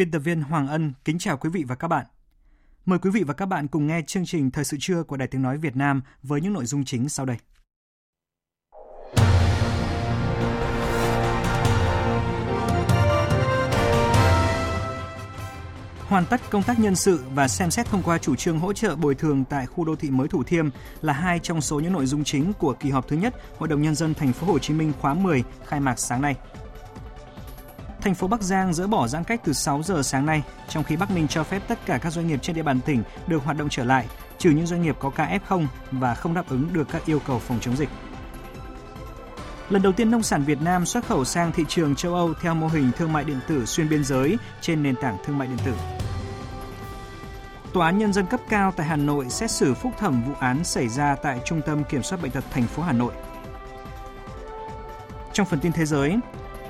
Biên tập viên Hoàng Ân kính chào quý vị và các bạn. Mời quý vị và các bạn cùng nghe chương trình Thời sự trưa của Đài Tiếng Nói Việt Nam với những nội dung chính sau đây. Hoàn tất công tác nhân sự và xem xét thông qua chủ trương hỗ trợ bồi thường tại khu đô thị mới Thủ Thiêm là hai trong số những nội dung chính của kỳ họp thứ nhất Hội đồng nhân dân thành phố Hồ Chí Minh khóa 10 khai mạc sáng nay thành phố Bắc Giang dỡ bỏ giãn cách từ 6 giờ sáng nay, trong khi Bắc Ninh cho phép tất cả các doanh nghiệp trên địa bàn tỉnh được hoạt động trở lại, trừ những doanh nghiệp có ca F0 và không đáp ứng được các yêu cầu phòng chống dịch. Lần đầu tiên nông sản Việt Nam xuất khẩu sang thị trường châu Âu theo mô hình thương mại điện tử xuyên biên giới trên nền tảng thương mại điện tử. Tòa án nhân dân cấp cao tại Hà Nội xét xử phúc thẩm vụ án xảy ra tại Trung tâm Kiểm soát bệnh tật thành phố Hà Nội. Trong phần tin thế giới,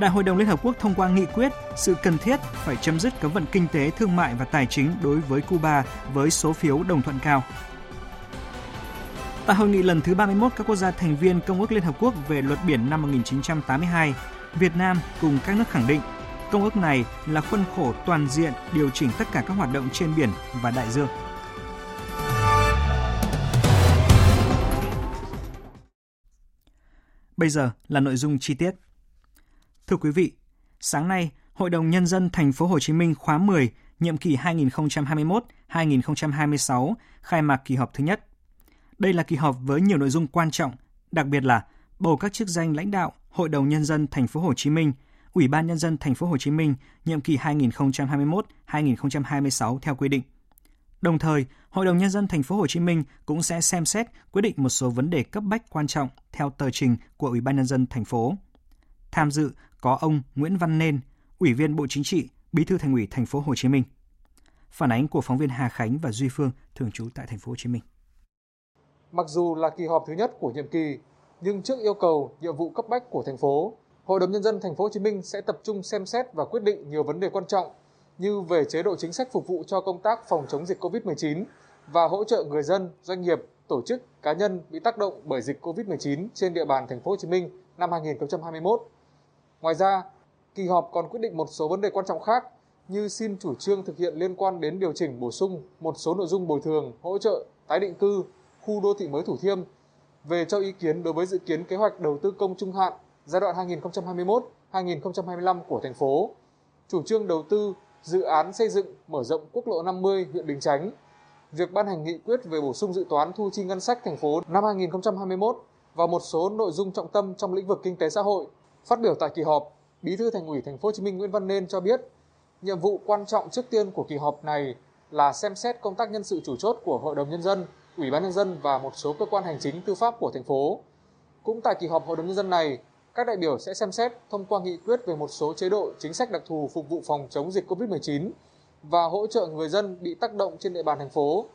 Đại hội đồng Liên Hợp Quốc thông qua nghị quyết sự cần thiết phải chấm dứt cấm vận kinh tế, thương mại và tài chính đối với Cuba với số phiếu đồng thuận cao. Tại hội nghị lần thứ 31 các quốc gia thành viên Công ước Liên Hợp Quốc về luật biển năm 1982, Việt Nam cùng các nước khẳng định công ước này là khuôn khổ toàn diện điều chỉnh tất cả các hoạt động trên biển và đại dương. Bây giờ là nội dung chi tiết. Thưa quý vị, sáng nay, Hội đồng nhân dân thành phố Hồ Chí Minh khóa 10, nhiệm kỳ 2021-2026 khai mạc kỳ họp thứ nhất. Đây là kỳ họp với nhiều nội dung quan trọng, đặc biệt là bầu các chức danh lãnh đạo Hội đồng nhân dân thành phố Hồ Chí Minh, Ủy ban nhân dân thành phố Hồ Chí Minh nhiệm kỳ 2021-2026 theo quy định. Đồng thời, Hội đồng nhân dân thành phố Hồ Chí Minh cũng sẽ xem xét quyết định một số vấn đề cấp bách quan trọng theo tờ trình của Ủy ban nhân dân thành phố. Tham dự có ông Nguyễn Văn Nên, Ủy viên Bộ Chính trị, Bí thư Thành ủy Thành phố Hồ Chí Minh. Phản ánh của phóng viên Hà Khánh và Duy Phương thường trú tại Thành phố Hồ Chí Minh. Mặc dù là kỳ họp thứ nhất của nhiệm kỳ, nhưng trước yêu cầu, nhiệm vụ cấp bách của thành phố, Hội đồng nhân dân Thành phố Hồ Chí Minh sẽ tập trung xem xét và quyết định nhiều vấn đề quan trọng như về chế độ chính sách phục vụ cho công tác phòng chống dịch COVID-19 và hỗ trợ người dân, doanh nghiệp, tổ chức, cá nhân bị tác động bởi dịch COVID-19 trên địa bàn Thành phố Hồ Chí Minh năm 2021 Ngoài ra, kỳ họp còn quyết định một số vấn đề quan trọng khác như xin chủ trương thực hiện liên quan đến điều chỉnh bổ sung một số nội dung bồi thường, hỗ trợ, tái định cư, khu đô thị mới Thủ Thiêm, về cho ý kiến đối với dự kiến kế hoạch đầu tư công trung hạn giai đoạn 2021-2025 của thành phố, chủ trương đầu tư dự án xây dựng mở rộng quốc lộ 50 huyện Bình Chánh, việc ban hành nghị quyết về bổ sung dự toán thu chi ngân sách thành phố năm 2021 và một số nội dung trọng tâm trong lĩnh vực kinh tế xã hội Phát biểu tại kỳ họp, Bí thư Thành ủy Thành phố Hồ Chí Minh Nguyễn Văn Nên cho biết, nhiệm vụ quan trọng trước tiên của kỳ họp này là xem xét công tác nhân sự chủ chốt của Hội đồng nhân dân, Ủy ban nhân dân và một số cơ quan hành chính tư pháp của thành phố. Cũng tại kỳ họp Hội đồng nhân dân này, các đại biểu sẽ xem xét thông qua nghị quyết về một số chế độ chính sách đặc thù phục vụ phòng chống dịch COVID-19 và hỗ trợ người dân bị tác động trên địa bàn thành phố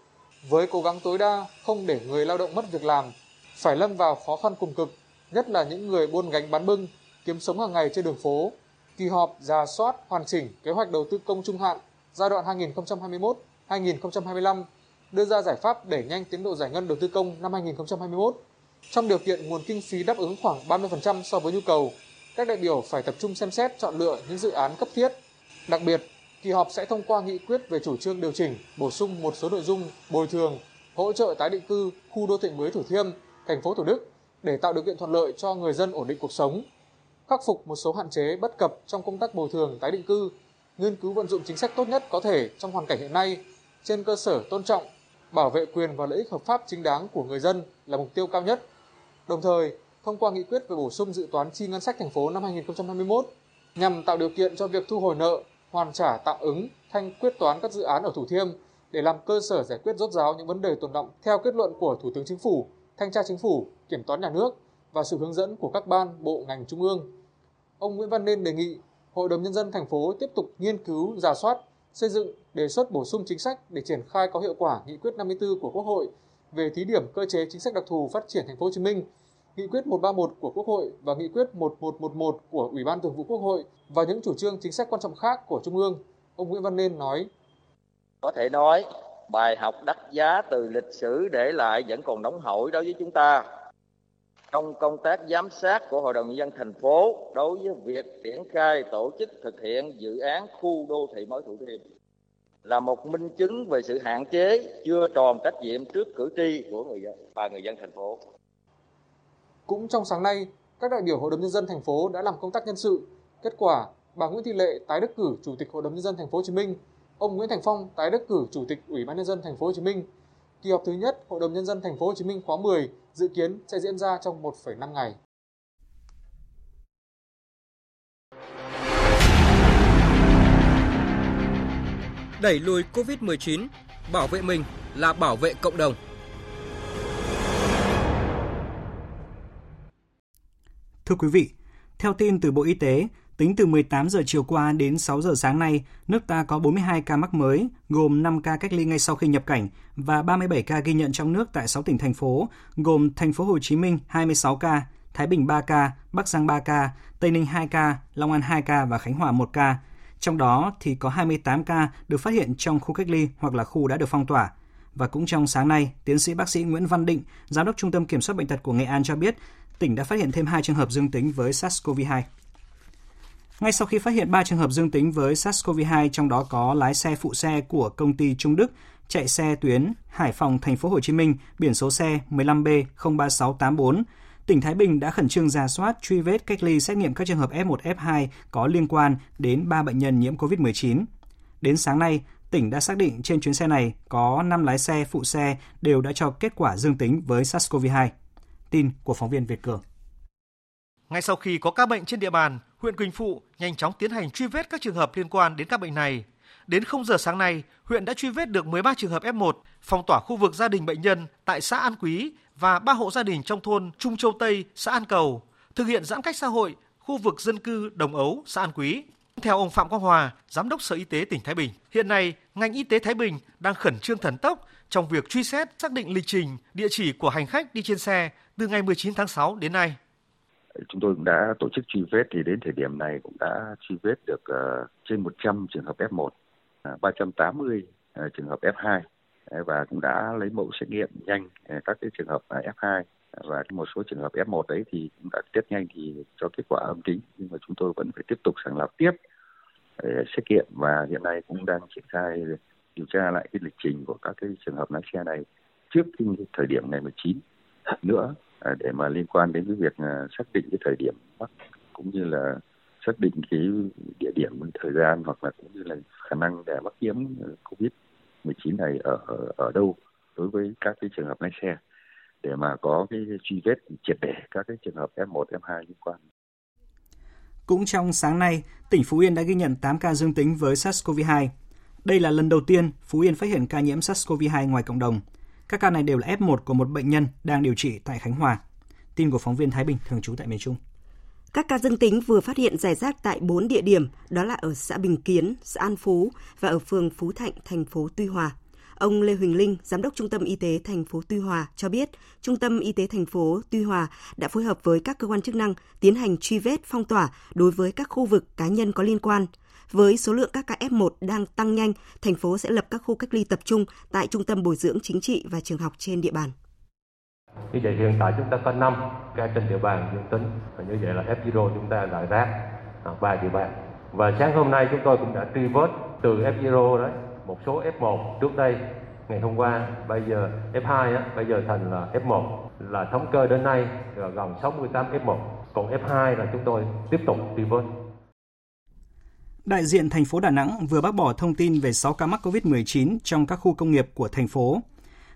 với cố gắng tối đa không để người lao động mất việc làm, phải lâm vào khó khăn cùng cực, nhất là những người buôn gánh bán bưng, kiếm sống hàng ngày trên đường phố, kỳ họp ra soát hoàn chỉnh kế hoạch đầu tư công trung hạn giai đoạn 2021-2025, đưa ra giải pháp đẩy nhanh tiến độ giải ngân đầu tư công năm 2021. Trong điều kiện nguồn kinh phí đáp ứng khoảng 30% so với nhu cầu, các đại biểu phải tập trung xem xét chọn lựa những dự án cấp thiết. Đặc biệt, kỳ họp sẽ thông qua nghị quyết về chủ trương điều chỉnh, bổ sung một số nội dung bồi thường, hỗ trợ tái định cư khu đô thị mới Thủ Thiêm, thành phố Thủ Đức để tạo điều kiện thuận lợi cho người dân ổn định cuộc sống, khắc phục một số hạn chế bất cập trong công tác bồi thường tái định cư, nghiên cứu vận dụng chính sách tốt nhất có thể trong hoàn cảnh hiện nay trên cơ sở tôn trọng, bảo vệ quyền và lợi ích hợp pháp chính đáng của người dân là mục tiêu cao nhất. Đồng thời, thông qua nghị quyết về bổ sung dự toán chi ngân sách thành phố năm 2021 nhằm tạo điều kiện cho việc thu hồi nợ, hoàn trả tạm ứng, thanh quyết toán các dự án ở Thủ Thiêm để làm cơ sở giải quyết rốt ráo những vấn đề tồn động theo kết luận của Thủ tướng Chính phủ, Thanh tra Chính phủ, Kiểm toán Nhà nước và sự hướng dẫn của các ban, bộ, ngành trung ương. Ông Nguyễn Văn Nên đề nghị Hội đồng Nhân dân thành phố tiếp tục nghiên cứu, giả soát, xây dựng, đề xuất bổ sung chính sách để triển khai có hiệu quả nghị quyết 54 của Quốc hội về thí điểm cơ chế chính sách đặc thù phát triển thành phố Hồ Chí Minh, nghị quyết 131 của Quốc hội và nghị quyết 1111 của Ủy ban Thường vụ Quốc hội và những chủ trương chính sách quan trọng khác của Trung ương. Ông Nguyễn Văn Nên nói: Có thể nói, bài học đắt giá từ lịch sử để lại vẫn còn nóng hổi đối với chúng ta trong công tác giám sát của Hội đồng Nhân dân thành phố đối với việc triển khai tổ chức thực hiện dự án khu đô thị mới Thủ Thiêm là một minh chứng về sự hạn chế chưa tròn trách nhiệm trước cử tri của người dân và người dân thành phố. Cũng trong sáng nay, các đại biểu Hội đồng nhân dân thành phố đã làm công tác nhân sự. Kết quả, bà Nguyễn Thị Lệ tái đắc cử Chủ tịch Hội đồng nhân dân thành phố Hồ Chí Minh, ông Nguyễn Thành Phong tái đắc cử Chủ tịch Ủy ban nhân dân thành phố Hồ Chí Minh. Kỳ họp thứ nhất Hội đồng nhân dân thành phố Hồ Chí Minh khóa 10 dự kiến sẽ diễn ra trong 1,5 ngày. Đẩy lùi Covid-19, bảo vệ mình là bảo vệ cộng đồng. Thưa quý vị, theo tin từ Bộ Y tế, tính từ 18 giờ chiều qua đến 6 giờ sáng nay, nước ta có 42 ca mắc mới, gồm 5 ca cách ly ngay sau khi nhập cảnh và 37 ca ghi nhận trong nước tại 6 tỉnh thành phố, gồm thành phố Hồ Chí Minh 26 ca, Thái Bình 3 ca, Bắc Giang 3 ca, Tây Ninh 2 ca, Long An 2 ca và Khánh Hòa 1 ca. Trong đó thì có 28 ca được phát hiện trong khu cách ly hoặc là khu đã được phong tỏa. Và cũng trong sáng nay, tiến sĩ bác sĩ Nguyễn Văn Định, Giám đốc Trung tâm Kiểm soát Bệnh tật của Nghệ An cho biết, tỉnh đã phát hiện thêm 2 trường hợp dương tính với SARS-CoV-2. Ngay sau khi phát hiện 3 trường hợp dương tính với SARS-CoV-2, trong đó có lái xe phụ xe của công ty Trung Đức, chạy xe tuyến Hải Phòng thành phố Hồ Chí Minh, biển số xe 15B 03684, tỉnh Thái Bình đã khẩn trương ra soát, truy vết, cách ly, xét nghiệm các trường hợp F1, F2 có liên quan đến 3 bệnh nhân nhiễm COVID-19. Đến sáng nay, tỉnh đã xác định trên chuyến xe này có 5 lái xe, phụ xe đều đã cho kết quả dương tính với SARS-CoV-2. Tin của phóng viên Việt Cường. Ngay sau khi có ca bệnh trên địa bàn, huyện Quỳnh Phụ nhanh chóng tiến hành truy vết các trường hợp liên quan đến các bệnh này. Đến 0 giờ sáng nay, huyện đã truy vết được 13 trường hợp F1, phong tỏa khu vực gia đình bệnh nhân tại xã An Quý và ba hộ gia đình trong thôn Trung Châu Tây, xã An Cầu, thực hiện giãn cách xã hội, khu vực dân cư Đồng Ấu, xã An Quý. Theo ông Phạm Quang Hòa, Giám đốc Sở Y tế tỉnh Thái Bình, hiện nay ngành y tế Thái Bình đang khẩn trương thần tốc trong việc truy xét, xác định lịch trình, địa chỉ của hành khách đi trên xe từ ngày 19 tháng 6 đến nay. Chúng tôi cũng đã tổ chức truy vết thì đến thời điểm này cũng đã truy vết được uh, trên 100 trường hợp F1, uh, 380 uh, trường hợp F2 và cũng đã lấy mẫu xét nghiệm nhanh ờ, các cái trường hợp à, F2 và một số trường hợp F1 đấy thì cũng đã test nhanh thì cho kết quả âm tính. Nhưng mà chúng tôi vẫn phải tiếp tục sàng lọc tiếp để xét nghiệm. Và hiện nay cũng đang triển khai điều tra lại cái lịch trình của các cái trường hợp lái xe này trước cái thời điểm ngày 19 nữa À, để mà liên quan đến cái việc à, xác định cái thời điểm mắc cũng như là xác định cái địa điểm thời gian hoặc là cũng như là khả năng để mắc nhiễm à, covid 19 này ở ở, ở đâu đối với các cái trường hợp lái xe để mà có cái truy vết triệt để các cái trường hợp F1, F2 liên quan. Cũng trong sáng nay, tỉnh Phú Yên đã ghi nhận 8 ca dương tính với SARS-CoV-2. Đây là lần đầu tiên Phú Yên phát hiện ca nhiễm SARS-CoV-2 ngoài cộng đồng. Các ca này đều là F1 của một bệnh nhân đang điều trị tại Khánh Hòa. Tin của phóng viên Thái Bình thường trú tại miền Trung. Các ca dương tính vừa phát hiện rải rác tại 4 địa điểm, đó là ở xã Bình Kiến, xã An Phú và ở phường Phú Thạnh, thành phố Tuy Hòa. Ông Lê Huỳnh Linh, Giám đốc Trung tâm Y tế thành phố Tuy Hòa cho biết, Trung tâm Y tế thành phố Tuy Hòa đã phối hợp với các cơ quan chức năng tiến hành truy vết phong tỏa đối với các khu vực cá nhân có liên quan. Với số lượng các ca F1 đang tăng nhanh, thành phố sẽ lập các khu cách ly tập trung tại trung tâm bồi dưỡng chính trị và trường học trên địa bàn. Như vậy hiện tại chúng ta có 5 ca trên địa bàn dương tính và như vậy là F0 chúng ta lại rác à, ba địa bàn. Và sáng hôm nay chúng tôi cũng đã truy vết từ F0 đấy một số F1 trước đây ngày hôm qua bây giờ F2 á, bây giờ thành là F1 là thống kê đến nay là gần 68 F1 còn F2 là chúng tôi tiếp tục truy vết Đại diện thành phố Đà Nẵng vừa bác bỏ thông tin về 6 ca mắc COVID-19 trong các khu công nghiệp của thành phố.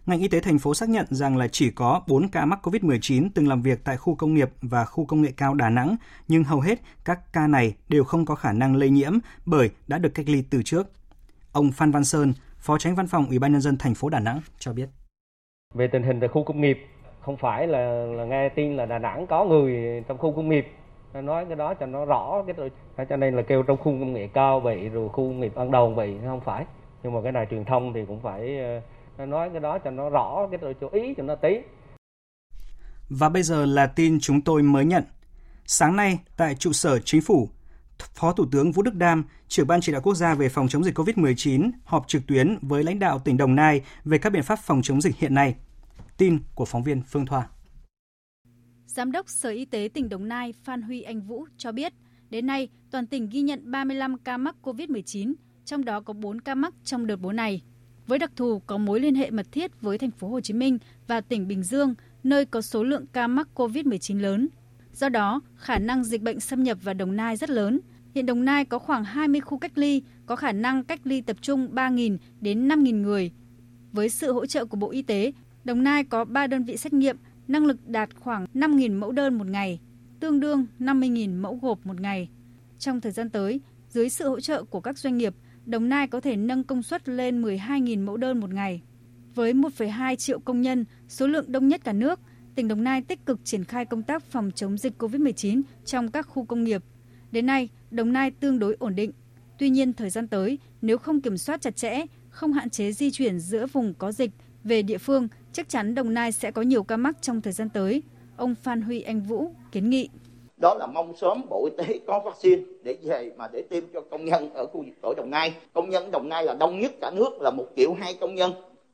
Ngành y tế thành phố xác nhận rằng là chỉ có 4 ca mắc COVID-19 từng làm việc tại khu công nghiệp và khu công nghệ cao Đà Nẵng, nhưng hầu hết các ca này đều không có khả năng lây nhiễm bởi đã được cách ly từ trước. Ông Phan Văn Sơn, Phó Tránh Văn phòng Ủy ban nhân dân thành phố Đà Nẵng cho biết. Về tình hình tại khu công nghiệp, không phải là, là nghe tin là Đà Nẵng có người trong khu công nghiệp nói cái đó cho nó rõ cái rồi cho nên là kêu trong khu công nghệ cao vậy rồi khu công nghiệp ăn đầu vậy không phải nhưng mà cái này truyền thông thì cũng phải ờ, nó nói cái đó cho nó rõ cái rồi chú ý cho nó tí và bây giờ là tin chúng tôi mới nhận sáng nay tại trụ sở chính phủ Phó Thủ tướng Vũ Đức Đam, trưởng ban chỉ đạo quốc gia về phòng chống dịch COVID-19, họp trực tuyến với lãnh đạo tỉnh Đồng Nai về các biện pháp phòng chống dịch hiện nay. Tin của phóng viên Phương Thoa. Giám đốc Sở Y tế tỉnh Đồng Nai Phan Huy Anh Vũ cho biết, đến nay toàn tỉnh ghi nhận 35 ca mắc COVID-19, trong đó có 4 ca mắc trong đợt 4 này. Với đặc thù có mối liên hệ mật thiết với thành phố Hồ Chí Minh và tỉnh Bình Dương, nơi có số lượng ca mắc COVID-19 lớn. Do đó, khả năng dịch bệnh xâm nhập vào Đồng Nai rất lớn. Hiện Đồng Nai có khoảng 20 khu cách ly, có khả năng cách ly tập trung 3.000 đến 5.000 người. Với sự hỗ trợ của Bộ Y tế, Đồng Nai có 3 đơn vị xét nghiệm năng lực đạt khoảng 5.000 mẫu đơn một ngày, tương đương 50.000 mẫu gộp một ngày. Trong thời gian tới, dưới sự hỗ trợ của các doanh nghiệp, Đồng Nai có thể nâng công suất lên 12.000 mẫu đơn một ngày. Với 1,2 triệu công nhân, số lượng đông nhất cả nước, tỉnh Đồng Nai tích cực triển khai công tác phòng chống dịch COVID-19 trong các khu công nghiệp. Đến nay, Đồng Nai tương đối ổn định. Tuy nhiên, thời gian tới, nếu không kiểm soát chặt chẽ, không hạn chế di chuyển giữa vùng có dịch về địa phương, chắc chắn Đồng Nai sẽ có nhiều ca mắc trong thời gian tới. Ông Phan Huy Anh Vũ kiến nghị. Đó là mong sớm Bộ Y tế có vaccine để về mà để tiêm cho công nhân ở khu vực tổ Đồng Nai. Công nhân Đồng Nai là đông nhất cả nước là một triệu hai công nhân.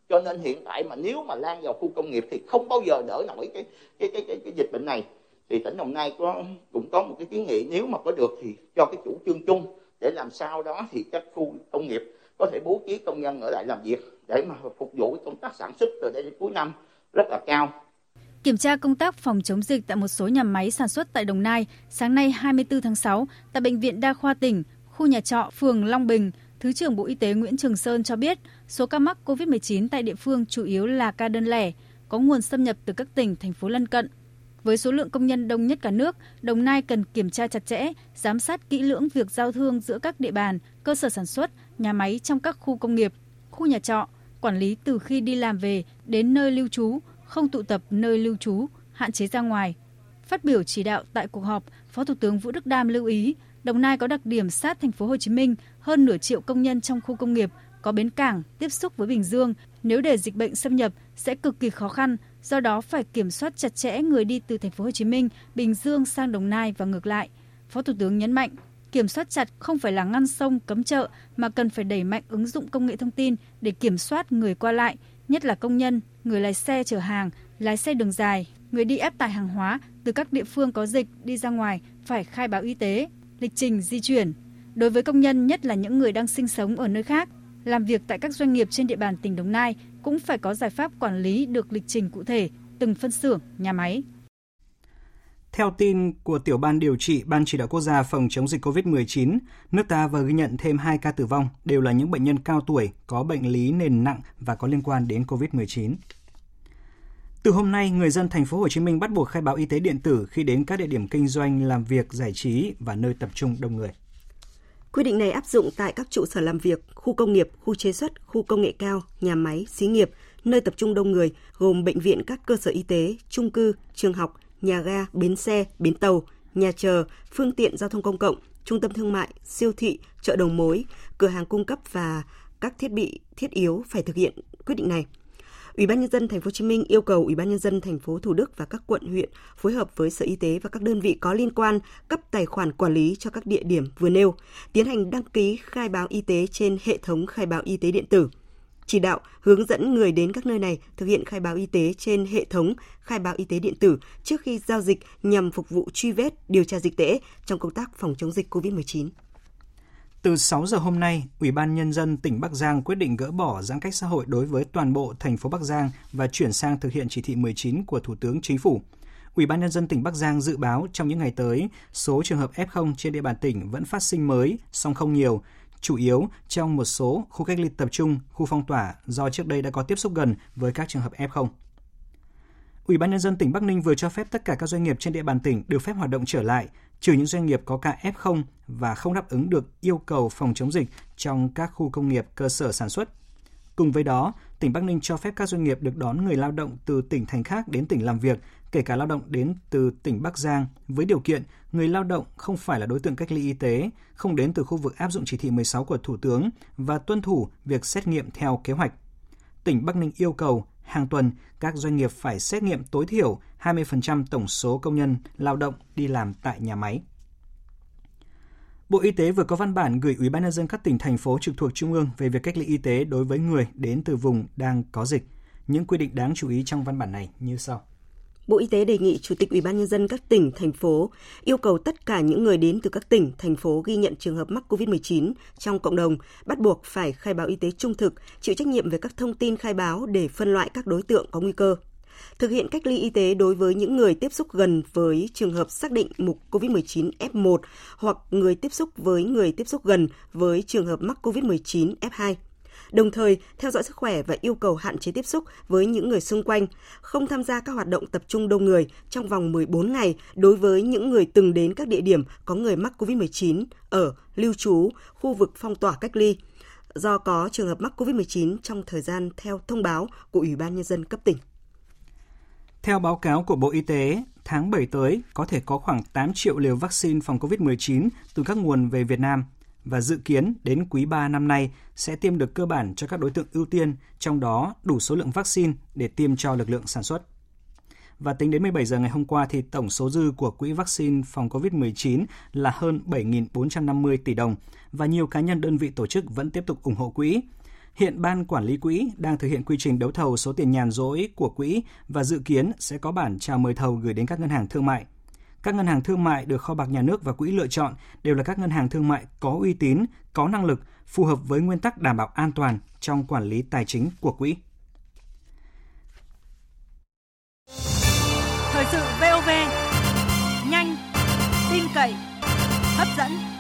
Cho nên hiện tại mà nếu mà lan vào khu công nghiệp thì không bao giờ đỡ nổi cái cái cái cái, cái dịch bệnh này. Thì tỉnh Đồng Nai có cũng có một cái kiến nghị nếu mà có được thì cho cái chủ trương chung để làm sao đó thì các khu công nghiệp có thể bố trí công nhân ở lại làm việc để mà phục vụ công tác sản xuất từ đây đến cuối năm rất là cao. Kiểm tra công tác phòng chống dịch tại một số nhà máy sản xuất tại Đồng Nai, sáng nay 24 tháng 6, tại Bệnh viện Đa khoa tỉnh, khu nhà trọ phường Long Bình, Thứ trưởng Bộ Y tế Nguyễn Trường Sơn cho biết, số ca mắc COVID-19 tại địa phương chủ yếu là ca đơn lẻ, có nguồn xâm nhập từ các tỉnh, thành phố lân cận. Với số lượng công nhân đông nhất cả nước, Đồng Nai cần kiểm tra chặt chẽ, giám sát kỹ lưỡng việc giao thương giữa các địa bàn, cơ sở sản xuất, nhà máy trong các khu công nghiệp, khu nhà trọ, quản lý từ khi đi làm về đến nơi lưu trú, không tụ tập nơi lưu trú, hạn chế ra ngoài. Phát biểu chỉ đạo tại cuộc họp, Phó Thủ tướng Vũ Đức Đam lưu ý, Đồng Nai có đặc điểm sát thành phố Hồ Chí Minh, hơn nửa triệu công nhân trong khu công nghiệp, có bến cảng, tiếp xúc với Bình Dương, nếu để dịch bệnh xâm nhập sẽ cực kỳ khó khăn, do đó phải kiểm soát chặt chẽ người đi từ thành phố Hồ Chí Minh, Bình Dương sang Đồng Nai và ngược lại. Phó Thủ tướng nhấn mạnh, Kiểm soát chặt không phải là ngăn sông cấm chợ mà cần phải đẩy mạnh ứng dụng công nghệ thông tin để kiểm soát người qua lại, nhất là công nhân, người lái xe chở hàng, lái xe đường dài, người đi ép tải hàng hóa từ các địa phương có dịch đi ra ngoài phải khai báo y tế, lịch trình di chuyển. Đối với công nhân, nhất là những người đang sinh sống ở nơi khác, làm việc tại các doanh nghiệp trên địa bàn tỉnh Đồng Nai cũng phải có giải pháp quản lý được lịch trình cụ thể từng phân xưởng, nhà máy. Theo tin của tiểu ban điều trị Ban chỉ đạo quốc gia phòng chống dịch COVID-19, nước ta vừa ghi nhận thêm 2 ca tử vong, đều là những bệnh nhân cao tuổi có bệnh lý nền nặng và có liên quan đến COVID-19. Từ hôm nay, người dân thành phố Hồ Chí Minh bắt buộc khai báo y tế điện tử khi đến các địa điểm kinh doanh, làm việc, giải trí và nơi tập trung đông người. Quy định này áp dụng tại các trụ sở làm việc, khu công nghiệp, khu chế xuất, khu công nghệ cao, nhà máy, xí nghiệp, nơi tập trung đông người gồm bệnh viện, các cơ sở y tế, trung cư, trường học, nhà ga, bến xe, bến tàu, nhà chờ, phương tiện giao thông công cộng, trung tâm thương mại, siêu thị, chợ đầu mối, cửa hàng cung cấp và các thiết bị thiết yếu phải thực hiện quyết định này. Ủy ban nhân dân thành phố Hồ Chí Minh yêu cầu Ủy ban nhân dân thành phố Thủ Đức và các quận huyện phối hợp với Sở Y tế và các đơn vị có liên quan cấp tài khoản quản lý cho các địa điểm vừa nêu, tiến hành đăng ký khai báo y tế trên hệ thống khai báo y tế điện tử chỉ đạo hướng dẫn người đến các nơi này thực hiện khai báo y tế trên hệ thống khai báo y tế điện tử trước khi giao dịch nhằm phục vụ truy vết, điều tra dịch tễ trong công tác phòng chống dịch COVID-19. Từ 6 giờ hôm nay, Ủy ban Nhân dân tỉnh Bắc Giang quyết định gỡ bỏ giãn cách xã hội đối với toàn bộ thành phố Bắc Giang và chuyển sang thực hiện chỉ thị 19 của Thủ tướng Chính phủ. Ủy ban Nhân dân tỉnh Bắc Giang dự báo trong những ngày tới, số trường hợp F0 trên địa bàn tỉnh vẫn phát sinh mới, song không nhiều, chủ yếu trong một số khu cách ly tập trung, khu phong tỏa do trước đây đã có tiếp xúc gần với các trường hợp F0. Ủy ban nhân dân tỉnh Bắc Ninh vừa cho phép tất cả các doanh nghiệp trên địa bàn tỉnh được phép hoạt động trở lại, trừ những doanh nghiệp có ca F0 và không đáp ứng được yêu cầu phòng chống dịch trong các khu công nghiệp, cơ sở sản xuất. Cùng với đó, tỉnh Bắc Ninh cho phép các doanh nghiệp được đón người lao động từ tỉnh thành khác đến tỉnh làm việc, kể cả lao động đến từ tỉnh Bắc Giang, với điều kiện người lao động không phải là đối tượng cách ly y tế, không đến từ khu vực áp dụng chỉ thị 16 của Thủ tướng và tuân thủ việc xét nghiệm theo kế hoạch. Tỉnh Bắc Ninh yêu cầu hàng tuần các doanh nghiệp phải xét nghiệm tối thiểu 20% tổng số công nhân lao động đi làm tại nhà máy. Bộ Y tế vừa có văn bản gửi Ủy ban nhân dân các tỉnh thành phố trực thuộc trung ương về việc cách ly y tế đối với người đến từ vùng đang có dịch. Những quy định đáng chú ý trong văn bản này như sau. Bộ Y tế đề nghị Chủ tịch Ủy ban nhân dân các tỉnh, thành phố yêu cầu tất cả những người đến từ các tỉnh, thành phố ghi nhận trường hợp mắc COVID-19 trong cộng đồng bắt buộc phải khai báo y tế trung thực, chịu trách nhiệm về các thông tin khai báo để phân loại các đối tượng có nguy cơ. Thực hiện cách ly y tế đối với những người tiếp xúc gần với trường hợp xác định mục COVID-19 F1 hoặc người tiếp xúc với người tiếp xúc gần với trường hợp mắc COVID-19 F2 đồng thời theo dõi sức khỏe và yêu cầu hạn chế tiếp xúc với những người xung quanh, không tham gia các hoạt động tập trung đông người trong vòng 14 ngày đối với những người từng đến các địa điểm có người mắc COVID-19 ở lưu trú, khu vực phong tỏa cách ly do có trường hợp mắc COVID-19 trong thời gian theo thông báo của Ủy ban Nhân dân cấp tỉnh. Theo báo cáo của Bộ Y tế, tháng 7 tới có thể có khoảng 8 triệu liều vaccine phòng COVID-19 từ các nguồn về Việt Nam và dự kiến đến quý 3 năm nay sẽ tiêm được cơ bản cho các đối tượng ưu tiên, trong đó đủ số lượng vaccine để tiêm cho lực lượng sản xuất. Và tính đến 17 giờ ngày hôm qua thì tổng số dư của quỹ vaccine phòng COVID-19 là hơn 7.450 tỷ đồng và nhiều cá nhân đơn vị tổ chức vẫn tiếp tục ủng hộ quỹ. Hiện ban quản lý quỹ đang thực hiện quy trình đấu thầu số tiền nhàn rỗi của quỹ và dự kiến sẽ có bản chào mời thầu gửi đến các ngân hàng thương mại. Các ngân hàng thương mại được kho bạc nhà nước và quỹ lựa chọn đều là các ngân hàng thương mại có uy tín, có năng lực, phù hợp với nguyên tắc đảm bảo an toàn trong quản lý tài chính của quỹ. Thời sự VOV, nhanh, tin cậy, hấp dẫn.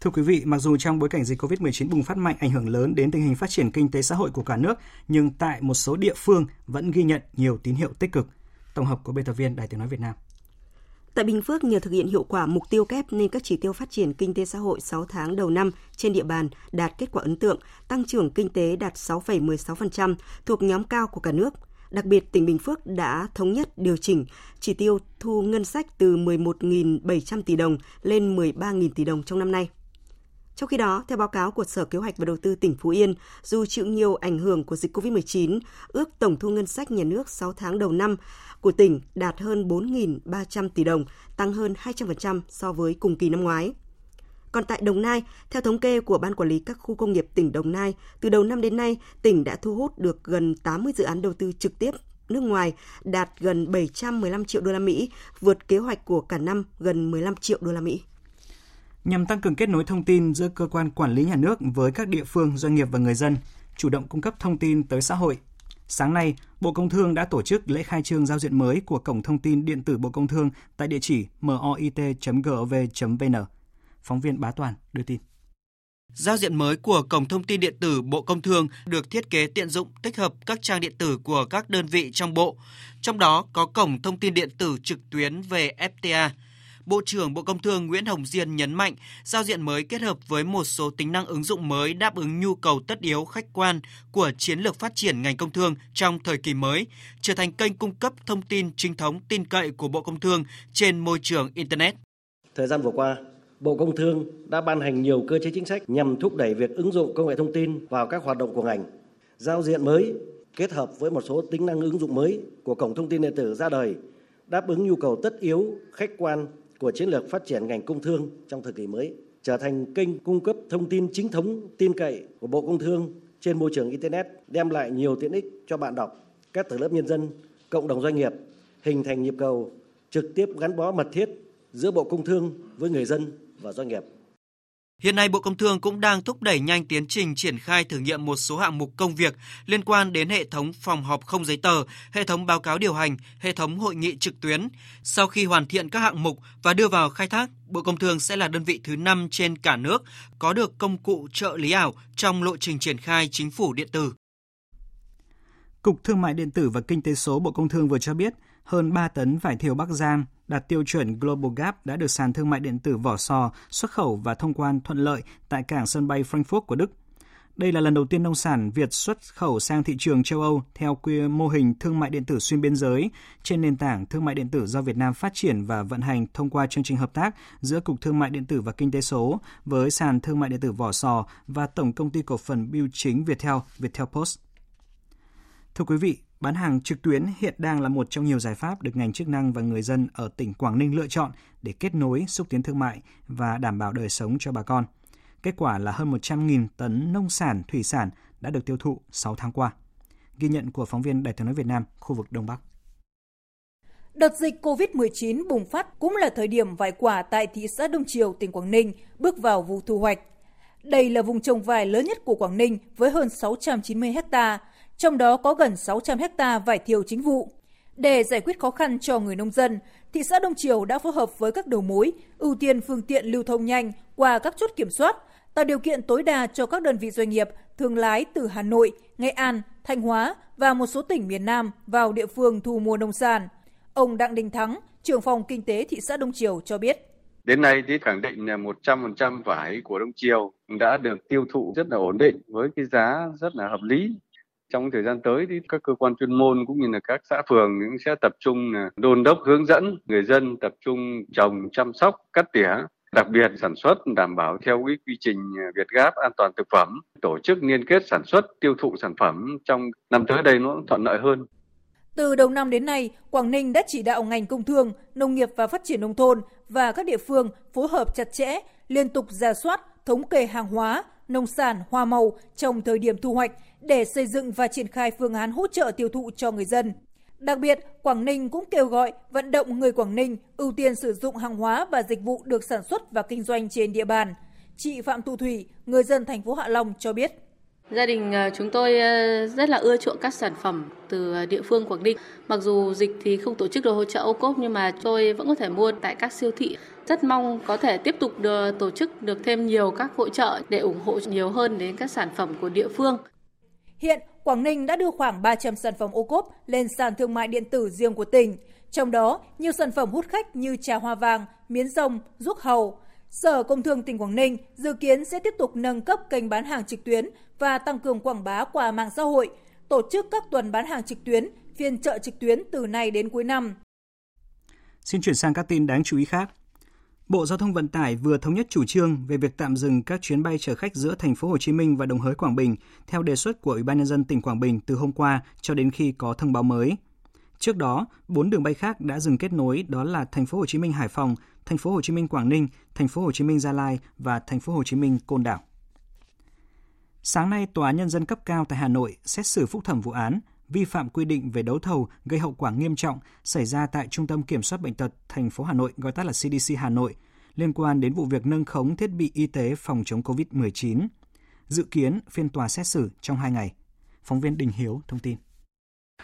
Thưa quý vị, mặc dù trong bối cảnh dịch COVID-19 bùng phát mạnh ảnh hưởng lớn đến tình hình phát triển kinh tế xã hội của cả nước, nhưng tại một số địa phương vẫn ghi nhận nhiều tín hiệu tích cực. Tổng hợp của biên tập viên Đài Tiếng Nói Việt Nam. Tại Bình Phước, nhờ thực hiện hiệu quả mục tiêu kép nên các chỉ tiêu phát triển kinh tế xã hội 6 tháng đầu năm trên địa bàn đạt kết quả ấn tượng, tăng trưởng kinh tế đạt 6,16%, thuộc nhóm cao của cả nước. Đặc biệt, tỉnh Bình Phước đã thống nhất điều chỉnh chỉ tiêu thu ngân sách từ 11.700 tỷ đồng lên 13.000 tỷ đồng trong năm nay. Trong khi đó, theo báo cáo của Sở Kế hoạch và Đầu tư tỉnh Phú Yên, dù chịu nhiều ảnh hưởng của dịch COVID-19, ước tổng thu ngân sách nhà nước 6 tháng đầu năm của tỉnh đạt hơn 4.300 tỷ đồng, tăng hơn 200% so với cùng kỳ năm ngoái. Còn tại Đồng Nai, theo thống kê của Ban Quản lý các khu công nghiệp tỉnh Đồng Nai, từ đầu năm đến nay, tỉnh đã thu hút được gần 80 dự án đầu tư trực tiếp nước ngoài đạt gần 715 triệu đô la Mỹ, vượt kế hoạch của cả năm gần 15 triệu đô la Mỹ nhằm tăng cường kết nối thông tin giữa cơ quan quản lý nhà nước với các địa phương, doanh nghiệp và người dân, chủ động cung cấp thông tin tới xã hội. Sáng nay, Bộ Công Thương đã tổ chức lễ khai trương giao diện mới của Cổng Thông tin Điện tử Bộ Công Thương tại địa chỉ moit.gov.vn. Phóng viên Bá Toàn đưa tin. Giao diện mới của Cổng Thông tin Điện tử Bộ Công Thương được thiết kế tiện dụng tích hợp các trang điện tử của các đơn vị trong bộ, trong đó có Cổng Thông tin Điện tử trực tuyến về FTA – Bộ trưởng Bộ Công Thương Nguyễn Hồng Diên nhấn mạnh, giao diện mới kết hợp với một số tính năng ứng dụng mới đáp ứng nhu cầu tất yếu khách quan của chiến lược phát triển ngành công thương trong thời kỳ mới, trở thành kênh cung cấp thông tin chính thống tin cậy của Bộ Công Thương trên môi trường Internet. Thời gian vừa qua, Bộ Công Thương đã ban hành nhiều cơ chế chính sách nhằm thúc đẩy việc ứng dụng công nghệ thông tin vào các hoạt động của ngành. Giao diện mới kết hợp với một số tính năng ứng dụng mới của Cổng Thông tin điện tử ra đời, đáp ứng nhu cầu tất yếu, khách quan của chiến lược phát triển ngành công thương trong thời kỳ mới, trở thành kênh cung cấp thông tin chính thống, tin cậy của Bộ Công Thương trên môi trường Internet, đem lại nhiều tiện ích cho bạn đọc, các tầng lớp nhân dân, cộng đồng doanh nghiệp, hình thành nhịp cầu trực tiếp gắn bó mật thiết giữa Bộ Công Thương với người dân và doanh nghiệp. Hiện nay Bộ Công Thương cũng đang thúc đẩy nhanh tiến trình triển khai thử nghiệm một số hạng mục công việc liên quan đến hệ thống phòng họp không giấy tờ, hệ thống báo cáo điều hành, hệ thống hội nghị trực tuyến. Sau khi hoàn thiện các hạng mục và đưa vào khai thác, Bộ Công Thương sẽ là đơn vị thứ 5 trên cả nước có được công cụ trợ lý ảo trong lộ trình triển khai chính phủ điện tử. Cục Thương mại điện tử và Kinh tế số Bộ Công Thương vừa cho biết, hơn 3 tấn vải thiều Bắc Giang đạt tiêu chuẩn Global Gap đã được sàn thương mại điện tử vỏ sò xuất khẩu và thông quan thuận lợi tại cảng sân bay Frankfurt của Đức. Đây là lần đầu tiên nông sản Việt xuất khẩu sang thị trường châu Âu theo quy mô hình thương mại điện tử xuyên biên giới trên nền tảng thương mại điện tử do Việt Nam phát triển và vận hành thông qua chương trình hợp tác giữa Cục Thương mại điện tử và Kinh tế số với sàn thương mại điện tử vỏ sò và Tổng công ty cổ phần bưu chính Viettel, Viettel Post. Thưa quý vị, Bán hàng trực tuyến hiện đang là một trong nhiều giải pháp được ngành chức năng và người dân ở tỉnh Quảng Ninh lựa chọn để kết nối, xúc tiến thương mại và đảm bảo đời sống cho bà con. Kết quả là hơn 100.000 tấn nông sản, thủy sản đã được tiêu thụ 6 tháng qua. Ghi nhận của phóng viên Đài tiếng nói Việt Nam, khu vực Đông Bắc. Đợt dịch COVID-19 bùng phát cũng là thời điểm vải quả tại thị xã Đông Triều, tỉnh Quảng Ninh bước vào vụ thu hoạch. Đây là vùng trồng vải lớn nhất của Quảng Ninh với hơn 690 hecta, trong đó có gần 600 hecta vải thiều chính vụ. Để giải quyết khó khăn cho người nông dân, thị xã Đông Triều đã phối hợp với các đầu mối, ưu tiên phương tiện lưu thông nhanh qua các chốt kiểm soát, tạo điều kiện tối đa cho các đơn vị doanh nghiệp thương lái từ Hà Nội, Nghệ An, Thanh Hóa và một số tỉnh miền Nam vào địa phương thu mua nông sản. Ông Đặng Đình Thắng, trưởng phòng kinh tế thị xã Đông Triều cho biết. Đến nay thì khẳng định là 100% vải của Đông Triều đã được tiêu thụ rất là ổn định với cái giá rất là hợp lý trong thời gian tới thì các cơ quan chuyên môn cũng như là các xã phường cũng sẽ tập trung đôn đốc hướng dẫn người dân tập trung trồng chăm sóc cắt tỉa đặc biệt sản xuất đảm bảo theo cái quy trình à, Việt Gáp an toàn thực phẩm tổ chức liên kết sản xuất tiêu thụ sản phẩm trong năm tới đây nó thuận lợi hơn. Từ đầu năm đến nay, Quảng Ninh đã chỉ đạo ngành công thương, nông nghiệp và phát triển nông thôn và các địa phương phối hợp chặt chẽ, liên tục ra soát, thống kê hàng hóa, nông sản, hoa màu trong thời điểm thu hoạch để xây dựng và triển khai phương án hỗ trợ tiêu thụ cho người dân. Đặc biệt, Quảng Ninh cũng kêu gọi vận động người Quảng Ninh ưu tiên sử dụng hàng hóa và dịch vụ được sản xuất và kinh doanh trên địa bàn. Chị Phạm Thu Thủy, người dân thành phố Hạ Long cho biết. Gia đình ờ, chúng tôi ờ, rất là ưa chuộng các sản phẩm từ ờ, địa phương Quảng Ninh. Mặc dù dịch thì không tổ chức được hỗ trợ ô cốp nhưng mà tôi vẫn có thể mua tại các siêu thị. Rất mong có thể tiếp tục được tổ chức được thêm nhiều các hỗ trợ để ủng hộ nhiều hơn đến các sản phẩm của địa phương. Hiện, Quảng Ninh đã đưa khoảng 300 sản phẩm ô cốp lên sàn thương mại điện tử riêng của tỉnh. Trong đó, nhiều sản phẩm hút khách như trà hoa vàng, miến rồng, ruốc hầu. Sở Công Thương tỉnh Quảng Ninh dự kiến sẽ tiếp tục nâng cấp kênh bán hàng trực tuyến và tăng cường quảng bá qua mạng xã hội, tổ chức các tuần bán hàng trực tuyến, phiên chợ trực tuyến từ nay đến cuối năm. Xin chuyển sang các tin đáng chú ý khác. Bộ Giao thông Vận tải vừa thống nhất chủ trương về việc tạm dừng các chuyến bay chở khách giữa thành phố Hồ Chí Minh và Đồng Hới Quảng Bình theo đề xuất của Ủy ban nhân dân tỉnh Quảng Bình từ hôm qua cho đến khi có thông báo mới. Trước đó, bốn đường bay khác đã dừng kết nối đó là thành phố Hồ Chí Minh Hải Phòng, thành phố Hồ Chí Minh Quảng Ninh, thành phố Hồ Chí Minh Gia Lai và thành phố Hồ Chí Minh Côn Đảo. Sáng nay, Tòa án Nhân dân cấp cao tại Hà Nội xét xử phúc thẩm vụ án vi phạm quy định về đấu thầu gây hậu quả nghiêm trọng xảy ra tại Trung tâm Kiểm soát Bệnh tật thành phố Hà Nội, gọi tắt là CDC Hà Nội, liên quan đến vụ việc nâng khống thiết bị y tế phòng chống COVID-19. Dự kiến phiên tòa xét xử trong hai ngày. Phóng viên Đình Hiếu thông tin.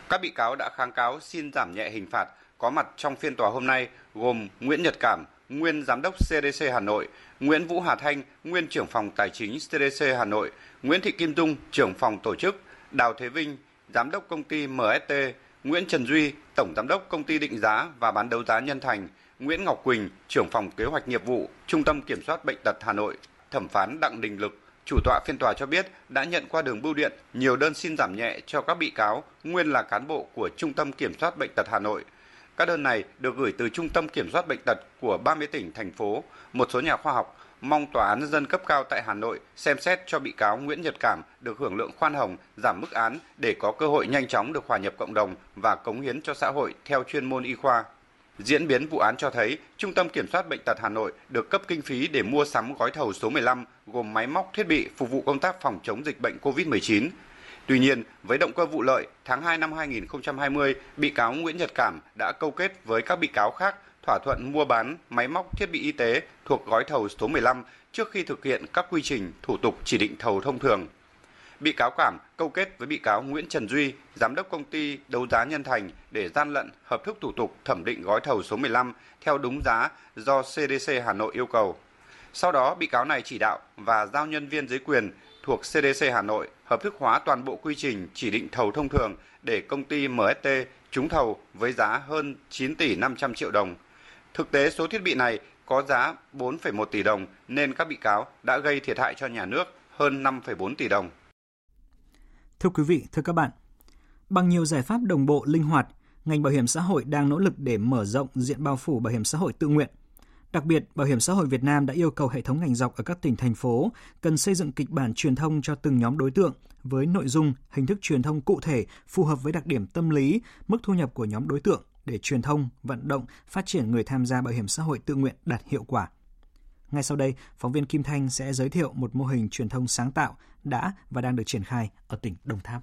Các bị cáo đã kháng cáo xin giảm nhẹ hình phạt có mặt trong phiên tòa hôm nay gồm Nguyễn Nhật Cảm, nguyên giám đốc CDC Hà Nội, Nguyễn Vũ Hà Thanh, nguyên trưởng phòng tài chính CDC Hà Nội, Nguyễn Thị Kim Dung, trưởng phòng tổ chức, Đào Thế Vinh, giám đốc công ty MST, Nguyễn Trần Duy, tổng giám đốc công ty định giá và bán đấu giá Nhân Thành, Nguyễn Ngọc Quỳnh, trưởng phòng kế hoạch nghiệp vụ, Trung tâm Kiểm soát bệnh tật Hà Nội, thẩm phán Đặng Đình Lực, chủ tọa phiên tòa cho biết đã nhận qua đường bưu điện nhiều đơn xin giảm nhẹ cho các bị cáo nguyên là cán bộ của Trung tâm Kiểm soát bệnh tật Hà Nội. Các đơn này được gửi từ Trung tâm Kiểm soát bệnh tật của 30 tỉnh thành phố, một số nhà khoa học mong tòa án nhân dân cấp cao tại Hà Nội xem xét cho bị cáo Nguyễn Nhật Cảm được hưởng lượng khoan hồng, giảm mức án để có cơ hội nhanh chóng được hòa nhập cộng đồng và cống hiến cho xã hội theo chuyên môn y khoa. Diễn biến vụ án cho thấy, Trung tâm Kiểm soát Bệnh tật Hà Nội được cấp kinh phí để mua sắm gói thầu số 15 gồm máy móc thiết bị phục vụ công tác phòng chống dịch bệnh COVID-19. Tuy nhiên, với động cơ vụ lợi, tháng 2 năm 2020, bị cáo Nguyễn Nhật Cảm đã câu kết với các bị cáo khác thỏa thuận mua bán máy móc thiết bị y tế thuộc gói thầu số 15 trước khi thực hiện các quy trình, thủ tục chỉ định thầu thông thường. Bị cáo Cảm câu kết với bị cáo Nguyễn Trần Duy, giám đốc công ty đấu giá Nhân Thành để gian lận hợp thức thủ tục thẩm định gói thầu số 15 theo đúng giá do CDC Hà Nội yêu cầu. Sau đó, bị cáo này chỉ đạo và giao nhân viên dưới quyền thuộc CDC Hà Nội hợp thức hóa toàn bộ quy trình chỉ định thầu thông thường để công ty MST trúng thầu với giá hơn 9 tỷ 500 triệu đồng. Thực tế số thiết bị này có giá 4,1 tỷ đồng nên các bị cáo đã gây thiệt hại cho nhà nước hơn 5,4 tỷ đồng. Thưa quý vị, thưa các bạn, bằng nhiều giải pháp đồng bộ linh hoạt, ngành bảo hiểm xã hội đang nỗ lực để mở rộng diện bao phủ bảo hiểm xã hội tự nguyện. Đặc biệt, Bảo hiểm xã hội Việt Nam đã yêu cầu hệ thống ngành dọc ở các tỉnh thành phố cần xây dựng kịch bản truyền thông cho từng nhóm đối tượng với nội dung, hình thức truyền thông cụ thể phù hợp với đặc điểm tâm lý, mức thu nhập của nhóm đối tượng để truyền thông, vận động, phát triển người tham gia bảo hiểm xã hội tự nguyện đạt hiệu quả. Ngay sau đây, phóng viên Kim Thanh sẽ giới thiệu một mô hình truyền thông sáng tạo đã và đang được triển khai ở tỉnh Đồng Tháp.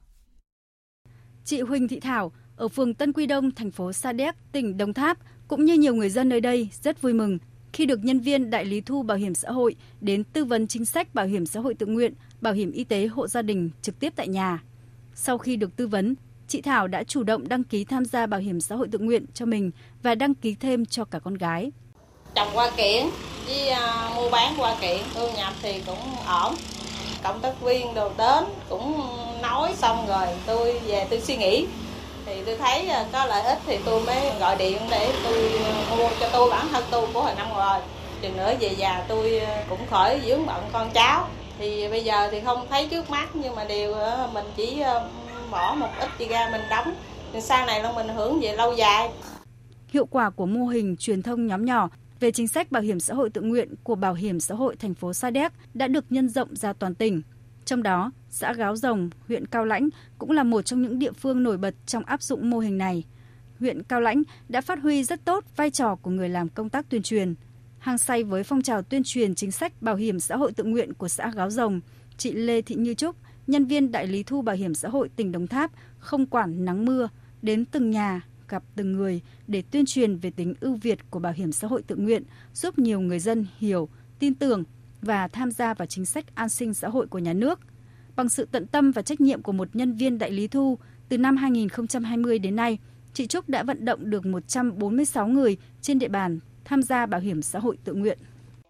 Chị Huỳnh Thị Thảo ở phường Tân Quy Đông, thành phố Sa Đéc, tỉnh Đồng Tháp cũng như nhiều người dân nơi đây rất vui mừng khi được nhân viên đại lý thu bảo hiểm xã hội đến tư vấn chính sách bảo hiểm xã hội tự nguyện, bảo hiểm y tế hộ gia đình trực tiếp tại nhà. Sau khi được tư vấn, chị Thảo đã chủ động đăng ký tham gia bảo hiểm xã hội tự nguyện cho mình và đăng ký thêm cho cả con gái. Chồng qua kiện với uh, mua bán qua kiện, thu nhập thì cũng ổn. Cộng tác viên đồ đến cũng nói xong rồi tôi về tôi suy nghĩ thì tôi thấy ờ, có lợi ích thì tôi mới gọi điện để tôi ờ, mua cho tôi bản thân tôi của hồi năm rồi. Chừng nữa về già tôi ờ, cũng khỏi vướng bận con cháu. Thì bây giờ thì không thấy trước mắt, nhưng mà điều mình chỉ bỏ một ít đi ra mình đóng. Thì sau này là mình hưởng về lâu dài. Hiệu quả của mô hình truyền thông nhóm nhỏ về chính sách bảo hiểm xã hội tự nguyện của Bảo hiểm xã hội thành phố Sa Đéc đã được nhân rộng ra toàn tỉnh. Trong đó, xã Gáo Rồng, huyện Cao Lãnh cũng là một trong những địa phương nổi bật trong áp dụng mô hình này. Huyện Cao Lãnh đã phát huy rất tốt vai trò của người làm công tác tuyên truyền. Hàng say với phong trào tuyên truyền chính sách bảo hiểm xã hội tự nguyện của xã Gáo Rồng, chị Lê Thị Như Trúc, nhân viên đại lý thu bảo hiểm xã hội tỉnh Đồng Tháp, không quản nắng mưa, đến từng nhà, gặp từng người để tuyên truyền về tính ưu việt của bảo hiểm xã hội tự nguyện, giúp nhiều người dân hiểu, tin tưởng và tham gia vào chính sách an sinh xã hội của nhà nước. Bằng sự tận tâm và trách nhiệm của một nhân viên đại lý thu, từ năm 2020 đến nay, chị Trúc đã vận động được 146 người trên địa bàn tham gia bảo hiểm xã hội tự nguyện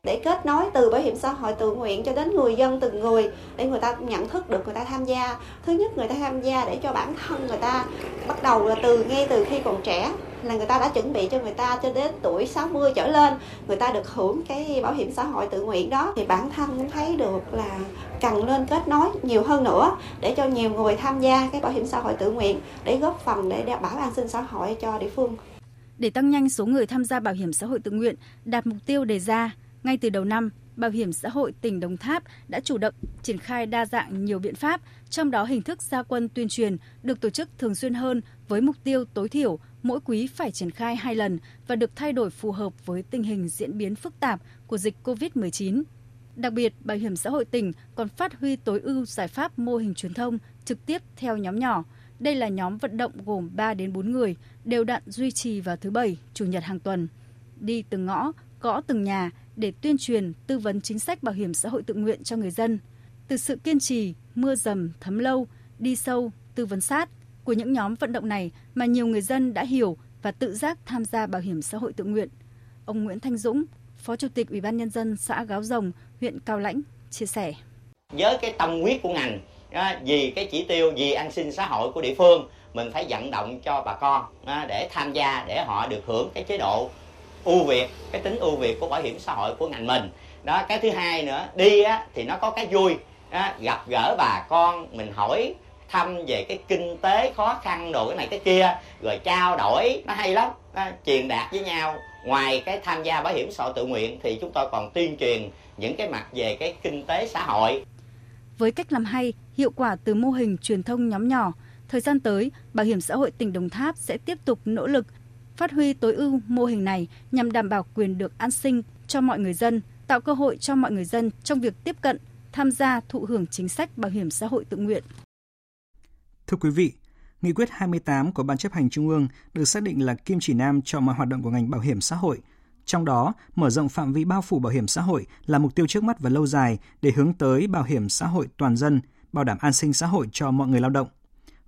để kết nối từ bảo hiểm xã hội tự nguyện cho đến người dân từng người để người ta nhận thức được người ta tham gia thứ nhất người ta tham gia để cho bản thân người ta bắt đầu là từ ngay từ khi còn trẻ là người ta đã chuẩn bị cho người ta cho đến tuổi 60 trở lên người ta được hưởng cái bảo hiểm xã hội tự nguyện đó thì bản thân cũng thấy được là cần lên kết nối nhiều hơn nữa để cho nhiều người tham gia cái bảo hiểm xã hội tự nguyện để góp phần để đảm bảo an sinh xã hội cho địa phương. Để tăng nhanh số người tham gia bảo hiểm xã hội tự nguyện đạt mục tiêu đề ra, ngay từ đầu năm, Bảo hiểm xã hội tỉnh Đồng Tháp đã chủ động triển khai đa dạng nhiều biện pháp, trong đó hình thức gia quân tuyên truyền được tổ chức thường xuyên hơn với mục tiêu tối thiểu mỗi quý phải triển khai hai lần và được thay đổi phù hợp với tình hình diễn biến phức tạp của dịch COVID-19. Đặc biệt, Bảo hiểm xã hội tỉnh còn phát huy tối ưu giải pháp mô hình truyền thông trực tiếp theo nhóm nhỏ. Đây là nhóm vận động gồm 3 đến 4 người, đều đặn duy trì vào thứ Bảy, Chủ nhật hàng tuần. Đi từng ngõ, gõ từng nhà để tuyên truyền, tư vấn chính sách bảo hiểm xã hội tự nguyện cho người dân. Từ sự kiên trì, mưa dầm, thấm lâu, đi sâu, tư vấn sát của những nhóm vận động này mà nhiều người dân đã hiểu và tự giác tham gia bảo hiểm xã hội tự nguyện. Ông Nguyễn Thanh Dũng, Phó Chủ tịch Ủy ban nhân dân xã Gáo Rồng, huyện Cao Lãnh chia sẻ. Với cái tâm huyết của ngành, vì cái chỉ tiêu, vì an sinh xã hội của địa phương, mình phải vận động cho bà con để tham gia để họ được hưởng cái chế độ ưu việt cái tính ưu việt của bảo hiểm xã hội của ngành mình. Đó cái thứ hai nữa đi á, thì nó có cái vui. Á, gặp gỡ bà con mình hỏi thăm về cái kinh tế khó khăn đồ cái này cái kia rồi trao đổi nó hay lắm. Đó, truyền đạt với nhau. Ngoài cái tham gia bảo hiểm xã hội tự nguyện thì chúng tôi còn tuyên truyền những cái mặt về cái kinh tế xã hội. Với cách làm hay hiệu quả từ mô hình truyền thông nhóm nhỏ thời gian tới bảo hiểm xã hội tỉnh đồng tháp sẽ tiếp tục nỗ lực phát huy tối ưu mô hình này nhằm đảm bảo quyền được an sinh cho mọi người dân, tạo cơ hội cho mọi người dân trong việc tiếp cận, tham gia thụ hưởng chính sách bảo hiểm xã hội tự nguyện. Thưa quý vị, Nghị quyết 28 của Ban chấp hành Trung ương được xác định là kim chỉ nam cho mọi hoạt động của ngành bảo hiểm xã hội. Trong đó, mở rộng phạm vi bao phủ bảo hiểm xã hội là mục tiêu trước mắt và lâu dài để hướng tới bảo hiểm xã hội toàn dân, bảo đảm an sinh xã hội cho mọi người lao động.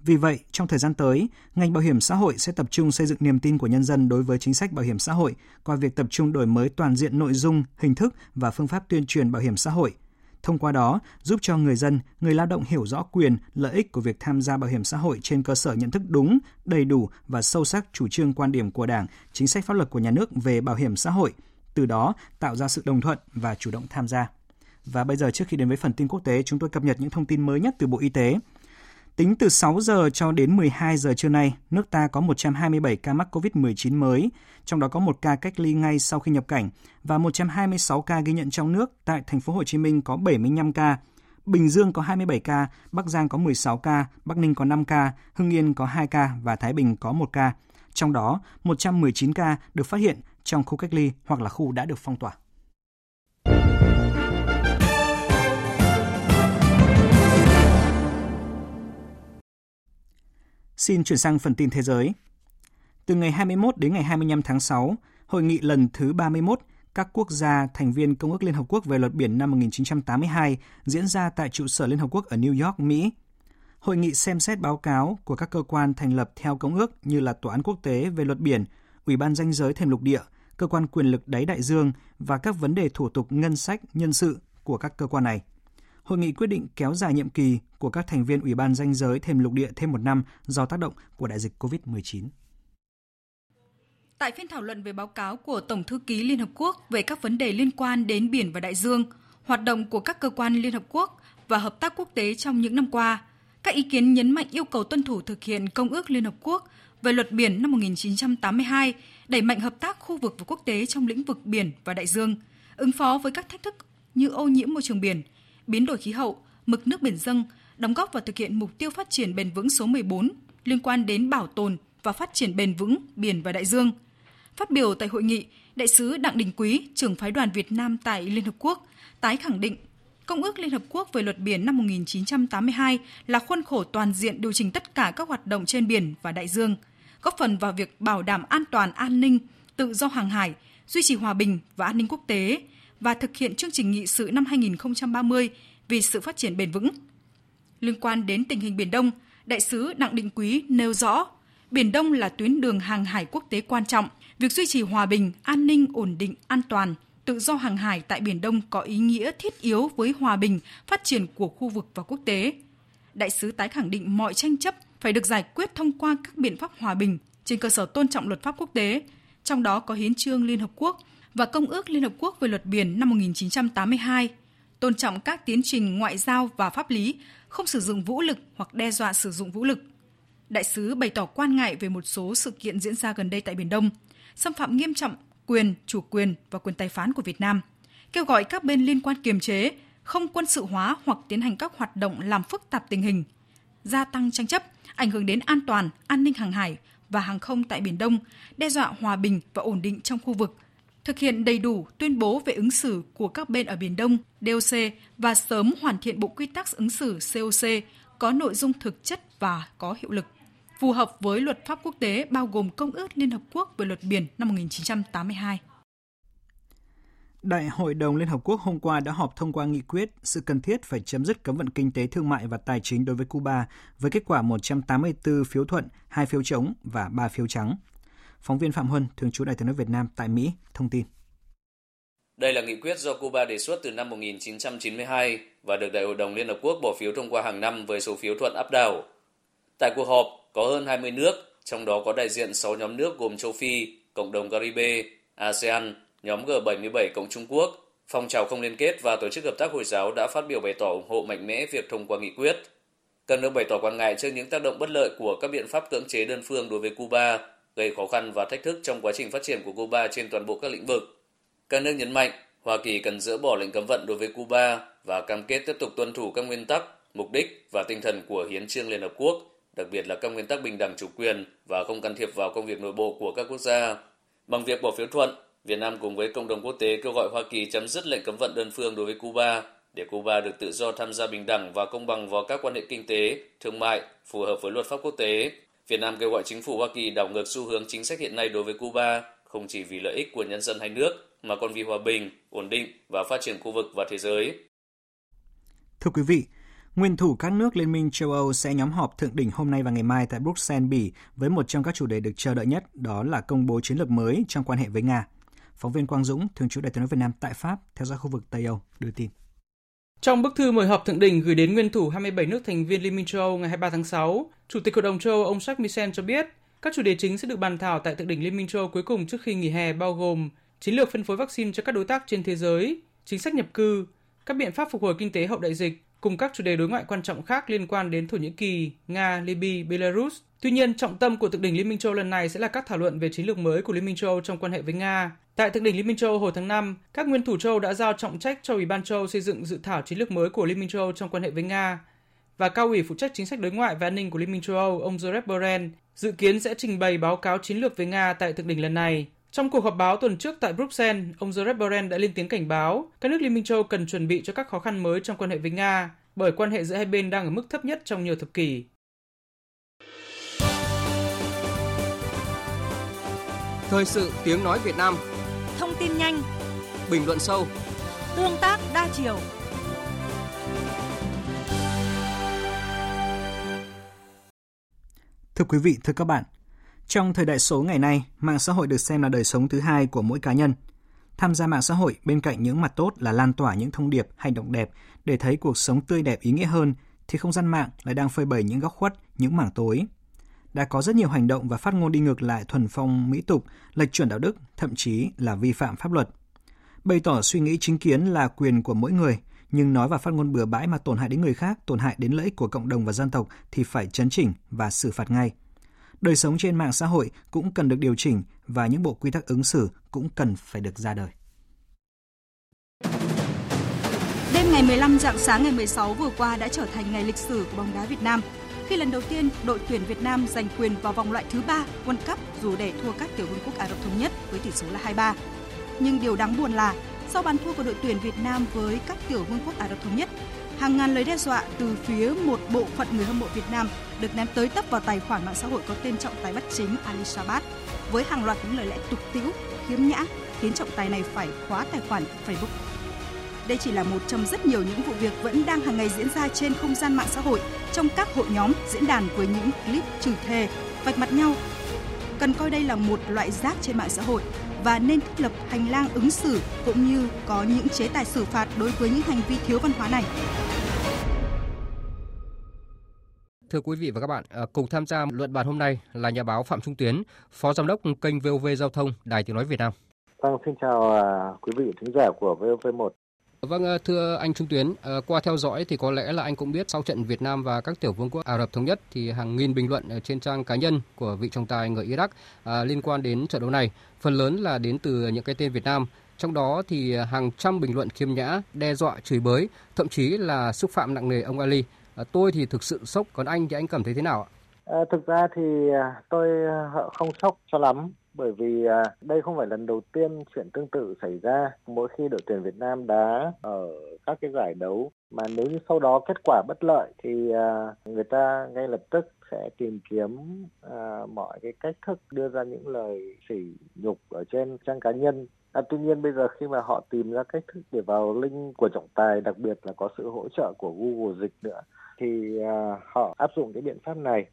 Vì vậy, trong thời gian tới, ngành bảo hiểm xã hội sẽ tập trung xây dựng niềm tin của nhân dân đối với chính sách bảo hiểm xã hội qua việc tập trung đổi mới toàn diện nội dung, hình thức và phương pháp tuyên truyền bảo hiểm xã hội. Thông qua đó, giúp cho người dân, người lao động hiểu rõ quyền, lợi ích của việc tham gia bảo hiểm xã hội trên cơ sở nhận thức đúng, đầy đủ và sâu sắc chủ trương quan điểm của Đảng, chính sách pháp luật của nhà nước về bảo hiểm xã hội, từ đó tạo ra sự đồng thuận và chủ động tham gia. Và bây giờ trước khi đến với phần tin quốc tế, chúng tôi cập nhật những thông tin mới nhất từ Bộ Y tế. Tính từ 6 giờ cho đến 12 giờ trưa nay, nước ta có 127 ca mắc COVID-19 mới, trong đó có một ca cách ly ngay sau khi nhập cảnh và 126 ca ghi nhận trong nước. Tại thành phố Hồ Chí Minh có 75 ca, Bình Dương có 27 ca, Bắc Giang có 16 ca, Bắc Ninh có 5 ca, Hưng Yên có 2 ca và Thái Bình có 1 ca. Trong đó, 119 ca được phát hiện trong khu cách ly hoặc là khu đã được phong tỏa. Xin chuyển sang phần tin thế giới. Từ ngày 21 đến ngày 25 tháng 6, hội nghị lần thứ 31 các quốc gia thành viên Công ước Liên Hợp Quốc về luật biển năm 1982 diễn ra tại trụ sở Liên Hợp Quốc ở New York, Mỹ. Hội nghị xem xét báo cáo của các cơ quan thành lập theo công ước như là Tòa án Quốc tế về luật biển, Ủy ban danh giới thềm lục địa, cơ quan quyền lực đáy đại dương và các vấn đề thủ tục ngân sách, nhân sự của các cơ quan này hội nghị quyết định kéo dài nhiệm kỳ của các thành viên Ủy ban danh giới thêm lục địa thêm một năm do tác động của đại dịch COVID-19. Tại phiên thảo luận về báo cáo của Tổng thư ký Liên Hợp Quốc về các vấn đề liên quan đến biển và đại dương, hoạt động của các cơ quan Liên Hợp Quốc và hợp tác quốc tế trong những năm qua, các ý kiến nhấn mạnh yêu cầu tuân thủ thực hiện Công ước Liên Hợp Quốc về luật biển năm 1982, đẩy mạnh hợp tác khu vực và quốc tế trong lĩnh vực biển và đại dương, ứng phó với các thách thức như ô nhiễm môi trường biển, biến đổi khí hậu, mực nước biển dâng, đóng góp vào thực hiện mục tiêu phát triển bền vững số 14 liên quan đến bảo tồn và phát triển bền vững biển và đại dương. Phát biểu tại hội nghị, đại sứ Đặng Đình Quý, trưởng phái đoàn Việt Nam tại Liên Hợp Quốc, tái khẳng định Công ước Liên Hợp Quốc về luật biển năm 1982 là khuôn khổ toàn diện điều chỉnh tất cả các hoạt động trên biển và đại dương, góp phần vào việc bảo đảm an toàn an ninh, tự do hàng hải, duy trì hòa bình và an ninh quốc tế, và thực hiện chương trình nghị sự năm 2030 vì sự phát triển bền vững. Liên quan đến tình hình Biển Đông, Đại sứ Đặng Định Quý nêu rõ, Biển Đông là tuyến đường hàng hải quốc tế quan trọng. Việc duy trì hòa bình, an ninh, ổn định, an toàn, tự do hàng hải tại Biển Đông có ý nghĩa thiết yếu với hòa bình, phát triển của khu vực và quốc tế. Đại sứ tái khẳng định mọi tranh chấp phải được giải quyết thông qua các biện pháp hòa bình trên cơ sở tôn trọng luật pháp quốc tế, trong đó có hiến trương Liên Hợp Quốc và Công ước Liên Hợp Quốc về luật biển năm 1982, tôn trọng các tiến trình ngoại giao và pháp lý, không sử dụng vũ lực hoặc đe dọa sử dụng vũ lực. Đại sứ bày tỏ quan ngại về một số sự kiện diễn ra gần đây tại Biển Đông, xâm phạm nghiêm trọng quyền, chủ quyền và quyền tài phán của Việt Nam, kêu gọi các bên liên quan kiềm chế, không quân sự hóa hoặc tiến hành các hoạt động làm phức tạp tình hình, gia tăng tranh chấp, ảnh hưởng đến an toàn, an ninh hàng hải và hàng không tại Biển Đông, đe dọa hòa bình và ổn định trong khu vực thực hiện đầy đủ tuyên bố về ứng xử của các bên ở Biển Đông DOC và sớm hoàn thiện bộ quy tắc ứng xử COC có nội dung thực chất và có hiệu lực, phù hợp với luật pháp quốc tế bao gồm Công ước Liên Hợp Quốc về luật biển năm 1982. Đại hội đồng Liên Hợp Quốc hôm qua đã họp thông qua nghị quyết sự cần thiết phải chấm dứt cấm vận kinh tế thương mại và tài chính đối với Cuba với kết quả 184 phiếu thuận, 2 phiếu chống và 3 phiếu trắng. Phóng viên Phạm Huân, thường trú Đại tiếng nói Việt Nam tại Mỹ, thông tin. Đây là nghị quyết do Cuba đề xuất từ năm 1992 và được Đại hội đồng Liên Hợp Quốc bỏ phiếu thông qua hàng năm với số phiếu thuận áp đảo. Tại cuộc họp, có hơn 20 nước, trong đó có đại diện 6 nhóm nước gồm châu Phi, Cộng đồng Caribe, ASEAN, nhóm G77 cộng Trung Quốc, Phong trào không liên kết và Tổ chức Hợp tác Hồi giáo đã phát biểu bày tỏ ủng hộ mạnh mẽ việc thông qua nghị quyết. Các nước bày tỏ quan ngại trước những tác động bất lợi của các biện pháp cưỡng chế đơn phương đối với Cuba gây khó khăn và thách thức trong quá trình phát triển của Cuba trên toàn bộ các lĩnh vực. Các nước nhấn mạnh Hoa Kỳ cần dỡ bỏ lệnh cấm vận đối với Cuba và cam kết tiếp tục tuân thủ các nguyên tắc, mục đích và tinh thần của Hiến trương Liên Hợp Quốc, đặc biệt là các nguyên tắc bình đẳng chủ quyền và không can thiệp vào công việc nội bộ của các quốc gia. Bằng việc bỏ phiếu thuận, Việt Nam cùng với cộng đồng quốc tế kêu gọi Hoa Kỳ chấm dứt lệnh cấm vận đơn phương đối với Cuba để Cuba được tự do tham gia bình đẳng và công bằng vào các quan hệ kinh tế, thương mại phù hợp với luật pháp quốc tế Việt Nam kêu gọi chính phủ Hoa Kỳ đảo ngược xu hướng chính sách hiện nay đối với Cuba, không chỉ vì lợi ích của nhân dân hai nước, mà còn vì hòa bình, ổn định và phát triển khu vực và thế giới. Thưa quý vị, Nguyên thủ các nước Liên minh châu Âu sẽ nhóm họp thượng đỉnh hôm nay và ngày mai tại Bruxelles, Bỉ với một trong các chủ đề được chờ đợi nhất, đó là công bố chiến lược mới trong quan hệ với Nga. Phóng viên Quang Dũng, thường trú Đại tiếng nói Việt Nam tại Pháp, theo dõi khu vực Tây Âu, đưa tin. Trong bức thư mời họp thượng đỉnh gửi đến nguyên thủ 27 nước thành viên Liên minh châu Âu ngày 23 tháng 6, Chủ tịch Hội đồng châu Âu ông Jacques Michel cho biết các chủ đề chính sẽ được bàn thảo tại thượng đỉnh Liên minh châu Âu cuối cùng trước khi nghỉ hè bao gồm chiến lược phân phối vaccine cho các đối tác trên thế giới, chính sách nhập cư, các biện pháp phục hồi kinh tế hậu đại dịch, cùng các chủ đề đối ngoại quan trọng khác liên quan đến Thổ Nhĩ Kỳ, Nga, Libya, Belarus. Tuy nhiên, trọng tâm của thượng đỉnh Liên minh châu lần này sẽ là các thảo luận về chiến lược mới của Liên minh châu trong quan hệ với Nga. Tại thượng đỉnh Liên minh châu hồi tháng 5, các nguyên thủ châu đã giao trọng trách cho Ủy ban châu xây dựng dự thảo chiến lược mới của Liên minh châu trong quan hệ với Nga. Và cao ủy phụ trách chính sách đối ngoại và an ninh của Liên minh châu Âu, ông Joseph Borrell, dự kiến sẽ trình bày báo cáo chiến lược với Nga tại thượng đỉnh lần này. Trong cuộc họp báo tuần trước tại Bruxelles, ông Joseph Borrell đã lên tiếng cảnh báo các nước Liên minh châu cần chuẩn bị cho các khó khăn mới trong quan hệ với Nga, bởi quan hệ giữa hai bên đang ở mức thấp nhất trong nhiều thập kỷ. Thời sự tiếng nói Việt Nam Thông tin nhanh Bình luận sâu Tương tác đa chiều Thưa quý vị, thưa các bạn, trong thời đại số ngày nay, mạng xã hội được xem là đời sống thứ hai của mỗi cá nhân. Tham gia mạng xã hội bên cạnh những mặt tốt là lan tỏa những thông điệp, hành động đẹp để thấy cuộc sống tươi đẹp ý nghĩa hơn, thì không gian mạng lại đang phơi bày những góc khuất, những mảng tối. Đã có rất nhiều hành động và phát ngôn đi ngược lại thuần phong mỹ tục, lệch chuẩn đạo đức, thậm chí là vi phạm pháp luật. Bày tỏ suy nghĩ chính kiến là quyền của mỗi người, nhưng nói và phát ngôn bừa bãi mà tổn hại đến người khác, tổn hại đến lợi ích của cộng đồng và dân tộc thì phải chấn chỉnh và xử phạt ngay. Đời sống trên mạng xã hội cũng cần được điều chỉnh và những bộ quy tắc ứng xử cũng cần phải được ra đời. Đêm ngày 15 dạng sáng ngày 16 vừa qua đã trở thành ngày lịch sử của bóng đá Việt Nam khi lần đầu tiên đội tuyển Việt Nam giành quyền vào vòng loại thứ 3 World Cup dù để thua các tiểu vương quốc Ả Rập thống nhất với tỷ số là 2-3. Nhưng điều đáng buồn là sau bàn thua của đội tuyển Việt Nam với các tiểu vương quốc Ả Rập thống nhất, hàng ngàn lời đe dọa từ phía một bộ phận người hâm mộ Việt Nam được ném tới tấp vào tài khoản mạng xã hội có tên trọng tài bắt chính Ali Sabat với hàng loạt những lời lẽ tục tĩu, khiếm nhã khiến trọng tài này phải khóa tài khoản Facebook. Đây chỉ là một trong rất nhiều những vụ việc vẫn đang hàng ngày diễn ra trên không gian mạng xã hội trong các hội nhóm diễn đàn với những clip trừ thề, vạch mặt nhau. Cần coi đây là một loại rác trên mạng xã hội và nên thiết lập hành lang ứng xử cũng như có những chế tài xử phạt đối với những hành vi thiếu văn hóa này. Thưa quý vị và các bạn, à, cùng tham gia luận bàn hôm nay là nhà báo Phạm Trung Tiến, Phó Giám đốc kênh VOV Giao thông Đài Tiếng Nói Việt Nam. Vâng, xin chào à, quý vị thính giả của VOV1. Vâng, ờ, thưa anh Trung Tuyến, ờ, qua theo dõi thì có lẽ là anh cũng biết sau trận Việt Nam và các tiểu vương quốc Ả Rập Thống Nhất thì hàng nghìn bình luận trên trang cá nhân của vị trọng tài người Iraq ờ, liên quan đến trận đấu này, phần lớn là đến từ những cái tên Việt Nam. Trong đó thì hàng trăm bình luận khiêm nhã, đe dọa, chửi bới, thậm chí là xúc phạm nặng nề ông Ali. Tôi thì thực sự sốc, còn anh thì anh cảm thấy thế nào ạ? À, thực ra thì tôi không sốc cho lắm bởi vì à, đây không phải lần đầu tiên chuyện tương tự xảy ra. Mỗi khi đội tuyển Việt Nam đá ở các cái giải đấu mà nếu như sau đó kết quả bất lợi thì à, người ta ngay lập tức sẽ tìm kiếm à, mọi cái cách thức đưa ra những lời sỉ nhục ở trên trang cá nhân. À, tuy nhiên bây giờ khi mà họ tìm ra cách thức để vào link của trọng tài đặc biệt là có sự hỗ trợ của Google dịch nữa thì à, họ áp dụng cái biện pháp này.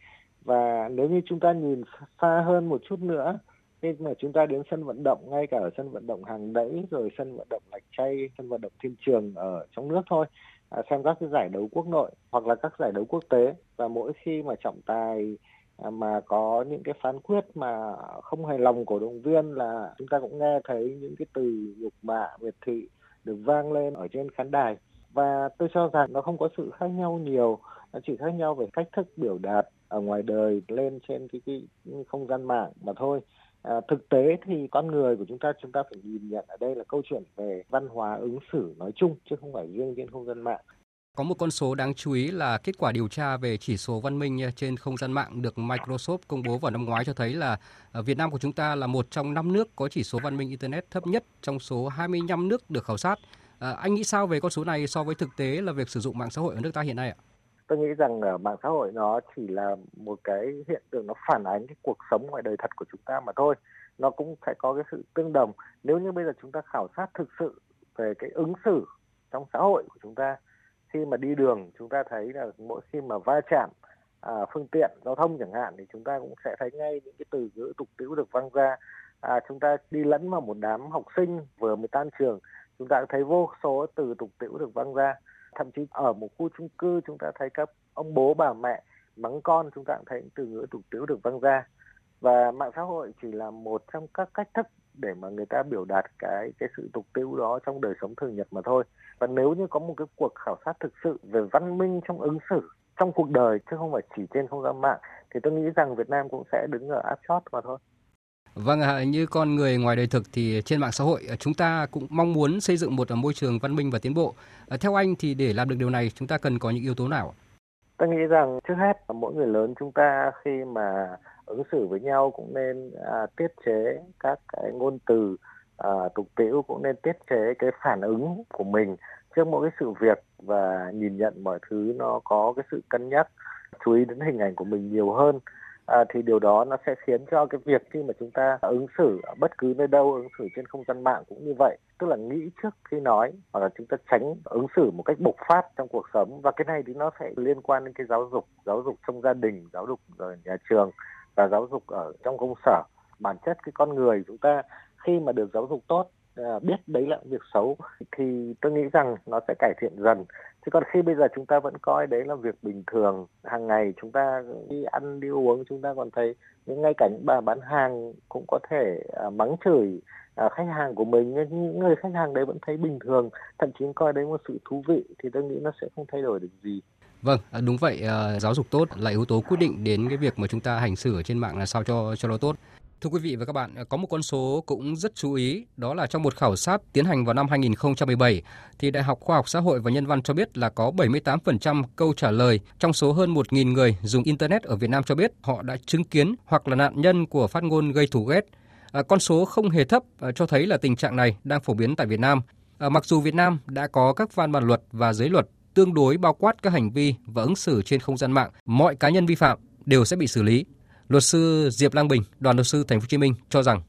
Và nếu như chúng ta nhìn xa hơn một chút nữa khi mà chúng ta đến sân vận động ngay cả ở sân vận động hàng đẫy rồi sân vận động lạch chay sân vận động thiên trường ở trong nước thôi à, xem các cái giải đấu quốc nội hoặc là các giải đấu quốc tế. Và mỗi khi mà trọng tài à, mà có những cái phán quyết mà không hài lòng cổ động viên là chúng ta cũng nghe thấy những cái từ nhục mạ miệt thị được vang lên ở trên khán đài. Và tôi cho rằng nó không có sự khác nhau nhiều nó chỉ khác nhau về cách thức biểu đạt ở ngoài đời lên trên cái, cái không gian mạng mà thôi. À, thực tế thì con người của chúng ta chúng ta phải nhìn nhận ở đây là câu chuyện về văn hóa ứng xử nói chung chứ không phải riêng trên không gian mạng. Có một con số đáng chú ý là kết quả điều tra về chỉ số văn minh ờ, trên không gian mạng được Microsoft công bố vào năm ngoái cho thấy là ờ, Việt Nam của chúng ta là một trong năm nước có chỉ số văn minh Internet thấp nhất trong số 25 nước được khảo sát. À, anh nghĩ sao về con số này so với thực tế là việc sử dụng mạng xã hội ở nước ta hiện nay ạ? Tôi nghĩ rằng ở mạng xã hội nó chỉ là một cái hiện tượng nó phản ánh cái cuộc sống ngoài đời thật của chúng ta mà thôi. Nó cũng phải có cái sự tương đồng. Nếu như bây giờ chúng ta khảo sát thực sự về cái ứng xử trong xã hội của chúng ta khi mà đi đường chúng ta thấy là mỗi khi mà va chạm à, phương tiện giao thông chẳng hạn thì chúng ta cũng sẽ thấy ngay những cái từ ngữ tục tĩu được văng ra. À, chúng ta đi lẫn vào một đám học sinh vừa mới tan trường chúng ta thấy vô số từ tục tĩu được văng ra thậm chí ở một khu chung cư chúng ta thấy các ông bố, bà mẹ mắng con, chúng ta cũng thấy từ ngữ tục tĩu được văng ra và mạng xã hội chỉ là một trong các cách thức để mà người ta biểu đạt cái cái sự tục tĩu đó trong đời sống thường nhật mà thôi và nếu như có một cái cuộc khảo sát thực sự về văn minh trong ứng xử trong cuộc đời, chứ không phải chỉ trên không gian mạng, thì tôi nghĩ rằng Việt Nam cũng sẽ đứng ở áp chót mà thôi. Vâng, à, như con người ngoài đời thực thì trên mạng xã hội chúng ta cũng mong muốn xây dựng một môi trường văn minh và tiến bộ. À, theo anh thì để làm được điều này chúng ta cần có những yếu tố nào? Tôi nghĩ rằng trước hết mỗi người lớn chúng ta khi mà ứng xử với nhau cũng nên à, tiết chế các cái ngôn từ à, tục tĩu cũng nên tiết chế cái phản ứng của mình trước mỗi cái sự việc và nhìn nhận mọi thứ nó có cái sự cân nhắc chú ý đến hình ảnh của mình nhiều hơn à, thì điều đó nó sẽ khiến cho cái việc khi mà chúng ta ứng xử ở bất cứ nơi đâu ứng xử trên không gian mạng cũng như vậy. Tức là nghĩ trước khi nói hoặc là chúng ta tránh ứng xử một cách bộc phát trong cuộc sống. Và cái này thì nó sẽ liên quan đến cái giáo dục giáo dục trong gia đình giáo dục ở nhà trường và giáo dục ở trong công sở. Bản chất cái con người chúng ta khi mà được giáo dục tốt Ờ, biết đấy là việc xấu thì tôi nghĩ rằng nó sẽ cải thiện dần chứ còn khi bây giờ chúng ta vẫn coi đấy là việc bình thường hàng ngày chúng ta đi ăn đi uống chúng ta còn thấy những ngay cả những bà bán hàng cũng có thể à, mắng chửi à, khách hàng của mình nhưng những người khách hàng đấy vẫn thấy bình thường thậm chí coi đấy một sự thú vị thì tôi nghĩ nó sẽ không thay đổi được gì Vâng, à, đúng vậy, giáo dục tốt là yếu tố quyết định đến cái việc mà chúng ta hành xử ở trên mạng là sao cho cho nó tốt. Thưa quý vị và các bạn, có một con số cũng rất chú ý, đó là trong một khảo sát tiến hành vào năm 2017, thì Đại học Khoa học Xã hội và Nhân văn cho biết là có 78% câu trả lời trong số hơn 1.000 người dùng Internet ở Việt Nam cho biết họ đã chứng kiến hoặc là nạn nhân của phát ngôn gây thù ghét. À, con số không hề thấp à, cho thấy là tình trạng này đang phổ biến tại Việt Nam. À, mặc dù Việt Nam đã có các văn bản luật và giới luật tương đối bao quát các hành vi và ứng xử trên không gian mạng, mọi cá nhân vi phạm đều sẽ bị xử lý. Luật sư Diệp Lang Bình, đoàn luật sư Thành phố Hồ Chí Minh cho rằng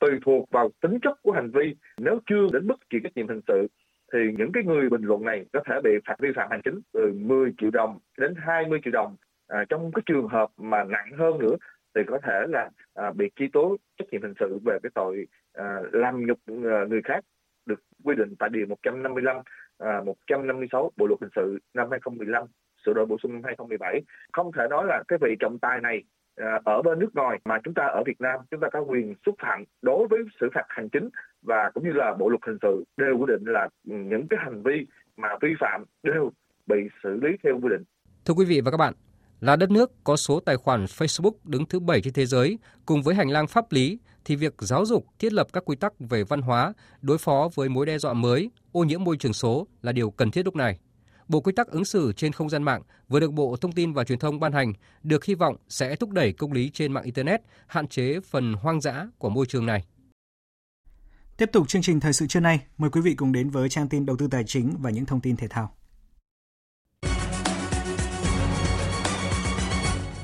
tùy thuộc vào tính chất của hành vi, nếu chưa đến mức chịu trách nhiệm hình sự thì những cái người bình luận này có thể bị phạt vi phạm hành chính từ 10 triệu đồng đến 20 triệu đồng. À, trong cái trường hợp mà nặng hơn nữa thì có thể là à, bị truy tố trách nhiệm hình sự về cái tội à, làm nhục à, người khác được quy định tại điều 155 à, 156 Bộ luật hình sự năm 2015 sửa đổi bổ sung năm 2017 không thể nói là cái vị trọng tài này À, ở bên nước ngoài mà chúng ta ở Việt Nam chúng ta có quyền xúc phạm đối với xử phạt hành chính và cũng như là bộ luật hình sự đều quy định là những cái hành vi mà vi phạm đều bị xử lý theo quy định. Thưa quý vị và các bạn, là đất nước có số tài khoản Facebook đứng thứ 7 trên thế giới cùng với hành lang pháp lý thì việc giáo dục thiết lập các quy tắc về văn hóa đối phó với mối đe dọa mới, ô nhiễm môi trường số là điều cần thiết lúc này. Bộ quy tắc ứng xử trên không gian mạng vừa được Bộ Thông tin và Truyền thông ban hành được hy vọng sẽ thúc đẩy công lý trên mạng Internet, hạn chế phần hoang dã của môi trường này. Tiếp tục chương trình thời sự trưa nay, mời quý vị cùng đến với trang tin đầu tư tài chính và những thông tin thể thao.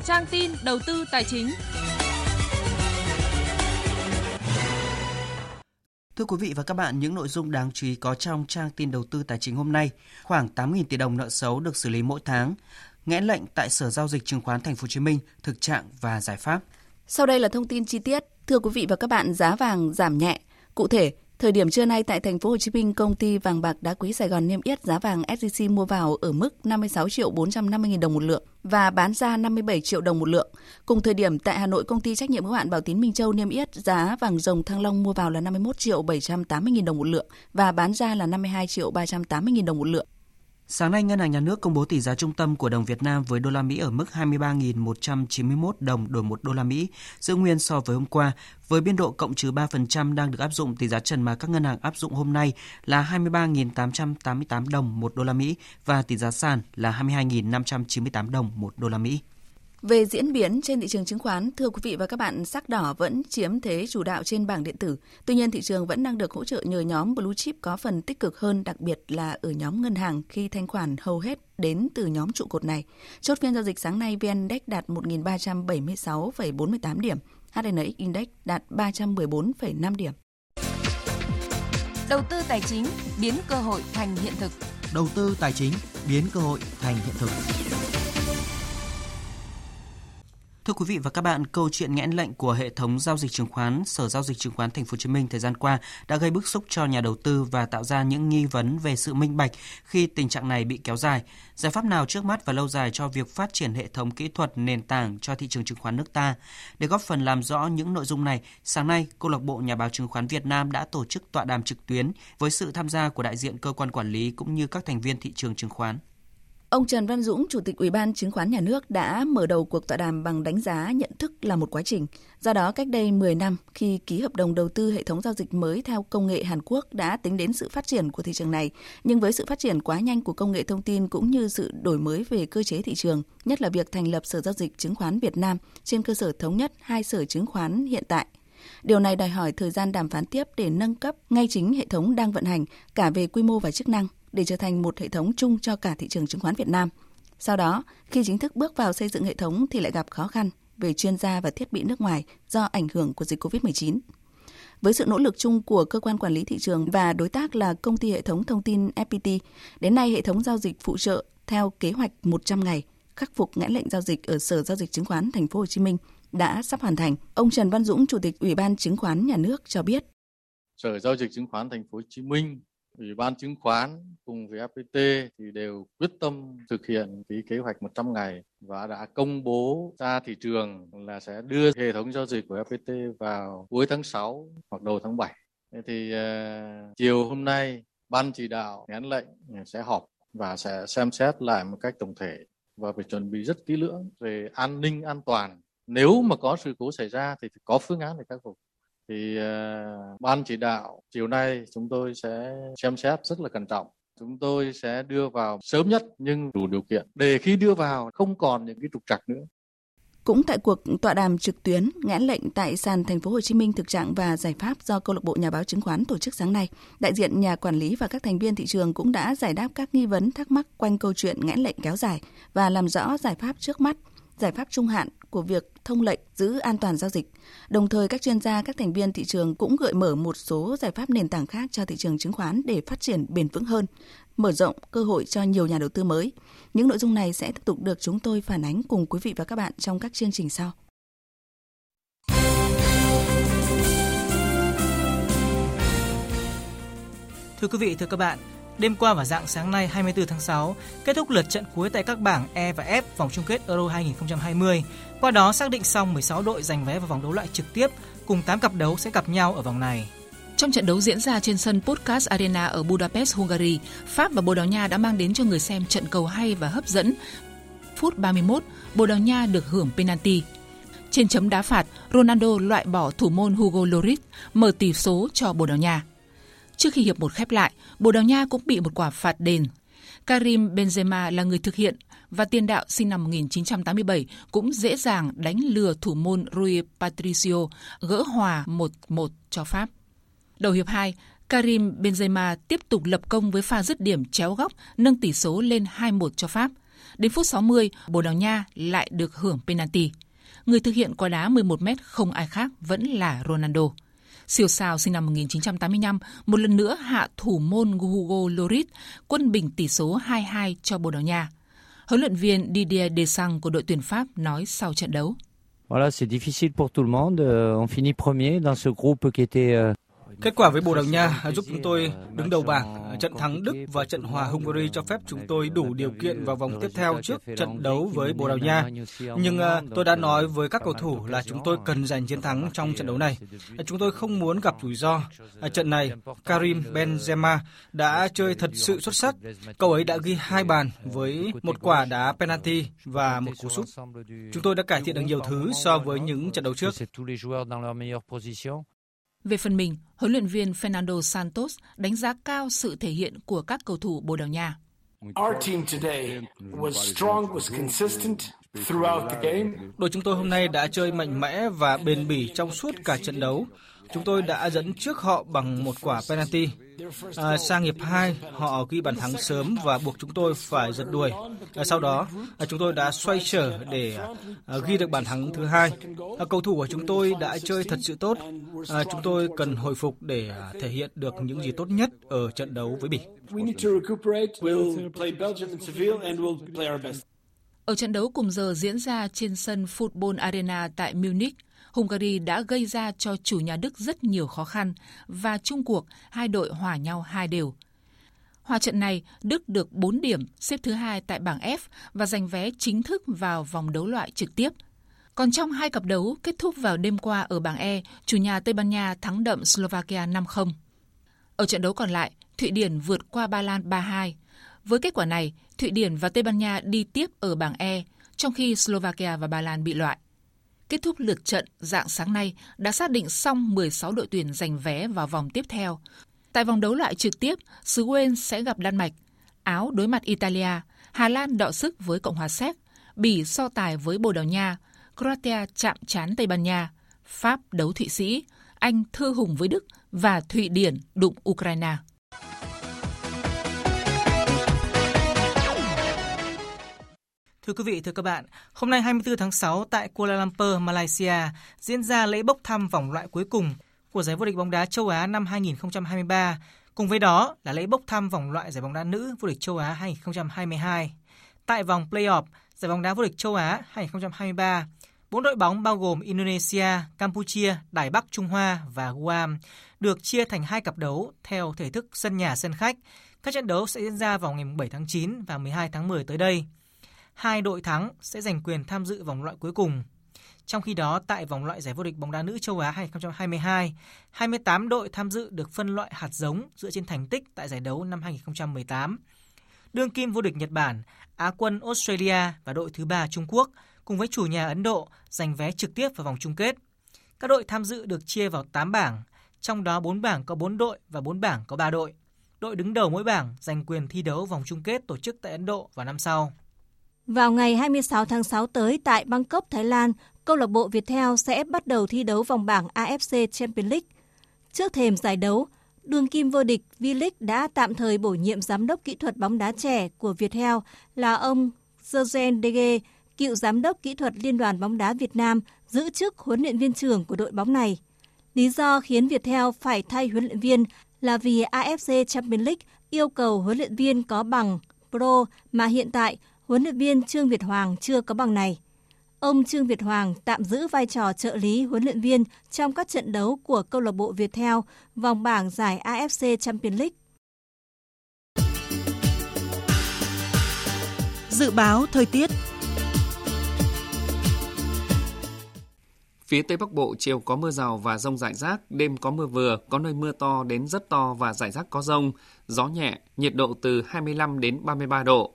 Trang tin đầu tư tài chính. Thưa quý vị và các bạn, những nội dung đáng chú ý có trong trang tin đầu tư tài chính hôm nay, khoảng 8.000 tỷ đồng nợ xấu được xử lý mỗi tháng, nghẽn lệnh tại Sở giao dịch chứng khoán Thành phố Hồ Chí Minh, thực trạng và giải pháp. Sau đây là thông tin chi tiết. Thưa quý vị và các bạn, giá vàng giảm nhẹ. Cụ thể, Thời điểm trưa nay tại thành phố Hồ Chí Minh, công ty vàng bạc đá quý Sài Gòn niêm yết giá vàng SJC mua vào ở mức 56 triệu 450 000 đồng một lượng và bán ra 57 triệu đồng một lượng. Cùng thời điểm tại Hà Nội, công ty trách nhiệm hữu hạn Bảo Tín Minh Châu niêm yết giá vàng rồng Thăng Long mua vào là 51 triệu 780 000 đồng một lượng và bán ra là 52 triệu 380 000 đồng một lượng. Sáng nay, Ngân hàng Nhà nước công bố tỷ giá trung tâm của đồng Việt Nam với đô la Mỹ ở mức 23.191 đồng đổi 1 đô la Mỹ, giữ nguyên so với hôm qua, với biên độ cộng trừ 3% đang được áp dụng tỷ giá trần mà các ngân hàng áp dụng hôm nay là 23.888 đồng 1 đô la Mỹ và tỷ giá sàn là 22.598 đồng 1 đô la Mỹ. Về diễn biến trên thị trường chứng khoán, thưa quý vị và các bạn, sắc đỏ vẫn chiếm thế chủ đạo trên bảng điện tử. Tuy nhiên, thị trường vẫn đang được hỗ trợ nhờ nhóm blue chip có phần tích cực hơn, đặc biệt là ở nhóm ngân hàng khi thanh khoản hầu hết đến từ nhóm trụ cột này. Chốt phiên giao dịch sáng nay, VN Index đạt 1.376,48 điểm, HNX Index đạt 314,5 điểm. Đầu tư tài chính biến cơ hội thành hiện thực. Đầu tư tài chính biến cơ hội thành hiện thực. Thưa quý vị và các bạn, câu chuyện nghẽn lệnh của hệ thống giao dịch chứng khoán Sở giao dịch chứng khoán Thành phố Hồ Chí Minh thời gian qua đã gây bức xúc cho nhà đầu tư và tạo ra những nghi vấn về sự minh bạch khi tình trạng này bị kéo dài. Giải pháp nào trước mắt và lâu dài cho việc phát triển hệ thống kỹ thuật nền tảng cho thị trường chứng khoán nước ta? Để góp phần làm rõ những nội dung này, sáng nay, Câu lạc bộ Nhà báo Chứng khoán Việt Nam đã tổ chức tọa đàm trực tuyến với sự tham gia của đại diện cơ quan quản lý cũng như các thành viên thị trường chứng khoán. Ông Trần Văn Dũng, Chủ tịch Ủy ban Chứng khoán Nhà nước đã mở đầu cuộc tọa đàm bằng đánh giá nhận thức là một quá trình. Do đó, cách đây 10 năm, khi ký hợp đồng đầu tư hệ thống giao dịch mới theo công nghệ Hàn Quốc đã tính đến sự phát triển của thị trường này. Nhưng với sự phát triển quá nhanh của công nghệ thông tin cũng như sự đổi mới về cơ chế thị trường, nhất là việc thành lập Sở Giao dịch Chứng khoán Việt Nam trên cơ sở thống nhất hai sở chứng khoán hiện tại Điều này đòi hỏi thời gian đàm phán tiếp để nâng cấp ngay chính hệ thống đang vận hành cả về quy mô và chức năng để trở thành một hệ thống chung cho cả thị trường chứng khoán Việt Nam. Sau đó, khi chính thức bước vào xây dựng hệ thống thì lại gặp khó khăn về chuyên gia và thiết bị nước ngoài do ảnh hưởng của dịch COVID-19. Với sự nỗ lực chung của cơ quan quản lý thị trường và đối tác là công ty hệ thống thông tin FPT, đến nay hệ thống giao dịch phụ trợ theo kế hoạch 100 ngày khắc phục ngãn lệnh giao dịch ở Sở giao dịch chứng khoán Thành phố Hồ Chí Minh đã sắp hoàn thành. Ông Trần Văn Dũng, Chủ tịch Ủy ban Chứng khoán Nhà nước cho biết. Sở giao dịch chứng khoán Thành phố Hồ Chí Minh Ủy ban chứng khoán cùng với FPT thì đều quyết tâm thực hiện cái kế hoạch 100 ngày và đã công bố ra thị trường là sẽ đưa hệ thống giao dịch của FPT vào cuối tháng 6 hoặc đầu tháng 7. Thế thì uh, chiều hôm nay ban chỉ đạo nhắn lệnh sẽ họp và sẽ xem xét lại một cách tổng thể và phải chuẩn bị rất kỹ lưỡng về an ninh an toàn. Nếu mà có sự cố xảy ra thì có phương án để khắc phục thì uh, ban chỉ đạo chiều nay chúng tôi sẽ xem xét rất là cẩn trọng. Chúng tôi sẽ đưa vào sớm nhất nhưng đủ điều kiện. Để khi đưa vào không còn những cái trục trặc nữa. Cũng tại cuộc tọa đàm trực tuyến ngãn lệnh tại sàn thành phố Hồ Chí Minh thực trạng và giải pháp do câu lạc bộ nhà báo chứng khoán tổ chức sáng nay, đại diện nhà quản lý và các thành viên thị trường cũng đã giải đáp các nghi vấn thắc mắc quanh câu chuyện ngãn lệnh kéo dài và làm rõ giải pháp trước mắt giải pháp trung hạn của việc thông lệnh giữ an toàn giao dịch. Đồng thời các chuyên gia, các thành viên thị trường cũng gợi mở một số giải pháp nền tảng khác cho thị trường chứng khoán để phát triển bền vững hơn, mở rộng cơ hội cho nhiều nhà đầu tư mới. Những nội dung này sẽ tiếp tục được chúng tôi phản ánh cùng quý vị và các bạn trong các chương trình sau. Thưa quý vị, thưa các bạn, Đêm qua và dạng sáng nay 24 tháng 6, kết thúc lượt trận cuối tại các bảng E và F vòng chung kết Euro 2020. Qua đó xác định xong 16 đội giành vé vào vòng đấu loại trực tiếp, cùng 8 cặp đấu sẽ gặp nhau ở vòng này. Trong trận đấu diễn ra trên sân Podcast Arena ở Budapest, Hungary, Pháp và Bồ Đào Nha đã mang đến cho người xem trận cầu hay và hấp dẫn. Phút 31, Bồ Đào Nha được hưởng penalty. Trên chấm đá phạt, Ronaldo loại bỏ thủ môn Hugo Lloris, mở tỷ số cho Bồ Đào Nha. Trước khi hiệp một khép lại, Bồ Đào Nha cũng bị một quả phạt đền. Karim Benzema là người thực hiện và tiền đạo sinh năm 1987 cũng dễ dàng đánh lừa thủ môn Rui Patricio gỡ hòa 1-1 cho Pháp. Đầu hiệp 2, Karim Benzema tiếp tục lập công với pha dứt điểm chéo góc nâng tỷ số lên 2-1 cho Pháp. Đến phút 60, Bồ Đào Nha lại được hưởng penalty. Người thực hiện quả đá 11 mét không ai khác vẫn là Ronaldo. Siêu sao sinh năm 1985 một lần nữa hạ thủ môn Hugo Lloris, quân bình tỷ số 2-2 cho Bồ Đào Nha. Huấn luyện viên Didier Deschamps của đội tuyển Pháp nói sau trận đấu. Voilà, c'est difficile pour tout le monde. Euh, on finit premier dans ce groupe qui était euh, Kết quả với Bồ Đào Nha giúp chúng tôi đứng đầu bảng. Trận thắng Đức và trận hòa Hungary cho phép chúng tôi đủ điều kiện vào vòng tiếp theo trước trận đấu với Bồ Đào Nha. Nhưng à, tôi đã nói với các cầu thủ là chúng tôi cần giành chiến thắng trong trận đấu này. Chúng tôi không muốn gặp rủi ro. À, trận này, Karim Benzema đã chơi thật sự xuất sắc. Cậu ấy đã ghi hai bàn với một quả đá penalty và một cú sút. Chúng tôi đã cải thiện được nhiều thứ so với những trận đấu trước. Về phần mình, huấn luyện viên Fernando Santos đánh giá cao sự thể hiện của các cầu thủ Bồ Đào Nha. Đội chúng tôi hôm nay đã chơi mạnh mẽ và bền bỉ trong suốt cả trận đấu. Chúng tôi đã dẫn trước họ bằng một quả penalty. À, sang hiệp 2, họ ghi bàn thắng sớm và buộc chúng tôi phải giật đuổi. À, sau đó, à, chúng tôi đã xoay trở để à, ghi được bàn thắng thứ hai. À, cầu thủ của chúng tôi đã chơi thật sự tốt. À, chúng tôi cần hồi phục để à, thể hiện được những gì tốt nhất ở trận đấu với Bỉ. Ở trận đấu cùng giờ diễn ra trên sân Football Arena tại Munich, Hungary đã gây ra cho chủ nhà Đức rất nhiều khó khăn và chung cuộc hai đội hòa nhau hai đều. Hòa trận này, Đức được 4 điểm, xếp thứ hai tại bảng F và giành vé chính thức vào vòng đấu loại trực tiếp. Còn trong hai cặp đấu kết thúc vào đêm qua ở bảng E, chủ nhà Tây Ban Nha thắng đậm Slovakia 5-0. Ở trận đấu còn lại, Thụy Điển vượt qua Ba Lan 3-2. Với kết quả này, Thụy Điển và Tây Ban Nha đi tiếp ở bảng E, trong khi Slovakia và Ba Lan bị loại. Kết thúc lượt trận dạng sáng nay đã xác định xong 16 đội tuyển giành vé vào vòng tiếp theo. Tại vòng đấu loại trực tiếp, xứ Wales sẽ gặp Đan Mạch, Áo đối mặt Italia, Hà Lan đọ sức với Cộng hòa Séc, Bỉ so tài với Bồ Đào Nha, Croatia chạm trán Tây Ban Nha, Pháp đấu Thụy Sĩ, Anh thư hùng với Đức và Thụy Điển đụng Ukraine. Thưa quý vị, thưa các bạn, hôm nay 24 tháng 6 tại Kuala Lumpur, Malaysia diễn ra lễ bốc thăm vòng loại cuối cùng của giải vô địch bóng đá châu Á năm 2023. Cùng với đó là lễ bốc thăm vòng loại giải bóng đá nữ vô địch châu Á 2022. Tại vòng playoff giải bóng đá vô địch châu Á 2023, bốn đội bóng bao gồm Indonesia, Campuchia, Đài Bắc Trung Hoa và Guam được chia thành hai cặp đấu theo thể thức sân nhà sân khách. Các trận đấu sẽ diễn ra vào ngày 7 tháng 9 và 12 tháng 10 tới đây hai đội thắng sẽ giành quyền tham dự vòng loại cuối cùng. Trong khi đó, tại vòng loại giải vô địch bóng đá nữ châu Á 2022, 28 đội tham dự được phân loại hạt giống dựa trên thành tích tại giải đấu năm 2018. Đương kim vô địch Nhật Bản, Á quân Australia và đội thứ ba Trung Quốc cùng với chủ nhà Ấn Độ giành vé trực tiếp vào vòng chung kết. Các đội tham dự được chia vào 8 bảng, trong đó 4 bảng có 4 đội và 4 bảng có 3 đội. Đội đứng đầu mỗi bảng giành quyền thi đấu vòng chung kết tổ chức tại Ấn Độ vào năm sau. Vào ngày 26 tháng 6 tới tại Bangkok, Thái Lan, câu lạc bộ Viettel sẽ bắt đầu thi đấu vòng bảng AFC Champions League. Trước thềm giải đấu, đường kim vô địch V-League đã tạm thời bổ nhiệm giám đốc kỹ thuật bóng đá trẻ của Viettel là ông Sergen Dege, cựu giám đốc kỹ thuật Liên đoàn bóng đá Việt Nam, giữ chức huấn luyện viên trưởng của đội bóng này. Lý do khiến Viettel phải thay huấn luyện viên là vì AFC Champions League yêu cầu huấn luyện viên có bằng Pro mà hiện tại huấn luyện viên Trương Việt Hoàng chưa có bằng này. Ông Trương Việt Hoàng tạm giữ vai trò trợ lý huấn luyện viên trong các trận đấu của câu lạc bộ Viettel vòng bảng giải AFC Champions League. Dự báo thời tiết Phía Tây Bắc Bộ chiều có mưa rào và rông rải rác, đêm có mưa vừa, có nơi mưa to đến rất to và rải rác có rông, gió nhẹ, nhiệt độ từ 25 đến 33 độ.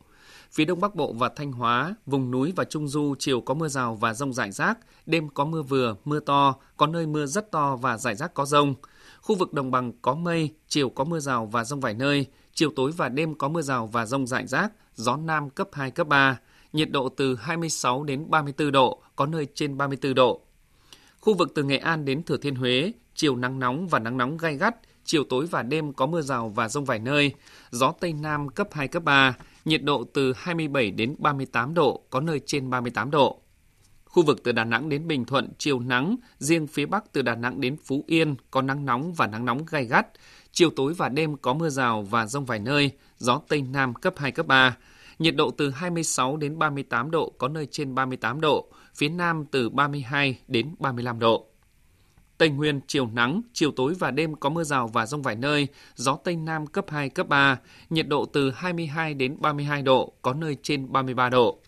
Phía Đông Bắc Bộ và Thanh Hóa, vùng núi và Trung Du chiều có mưa rào và rông rải rác, đêm có mưa vừa, mưa to, có nơi mưa rất to và rải rác có rông. Khu vực đồng bằng có mây, chiều có mưa rào và rông vài nơi, chiều tối và đêm có mưa rào và rông rải rác, gió Nam cấp 2, cấp 3, nhiệt độ từ 26 đến 34 độ, có nơi trên 34 độ. Khu vực từ Nghệ An đến Thừa Thiên Huế, chiều nắng nóng và nắng nóng gai gắt, chiều tối và đêm có mưa rào và rông vài nơi, gió Tây Nam cấp 2, cấp 3, nhiệt độ từ 27 đến 38 độ, có nơi trên 38 độ. Khu vực từ Đà Nẵng đến Bình Thuận chiều nắng, riêng phía Bắc từ Đà Nẵng đến Phú Yên có nắng nóng và nắng nóng gai gắt. Chiều tối và đêm có mưa rào và rông vài nơi, gió Tây Nam cấp 2, cấp 3. Nhiệt độ từ 26 đến 38 độ, có nơi trên 38 độ, phía Nam từ 32 đến 35 độ. Tây Nguyên chiều nắng, chiều tối và đêm có mưa rào và rông vài nơi, gió Tây Nam cấp 2, cấp 3, nhiệt độ từ 22 đến 32 độ, có nơi trên 33 độ.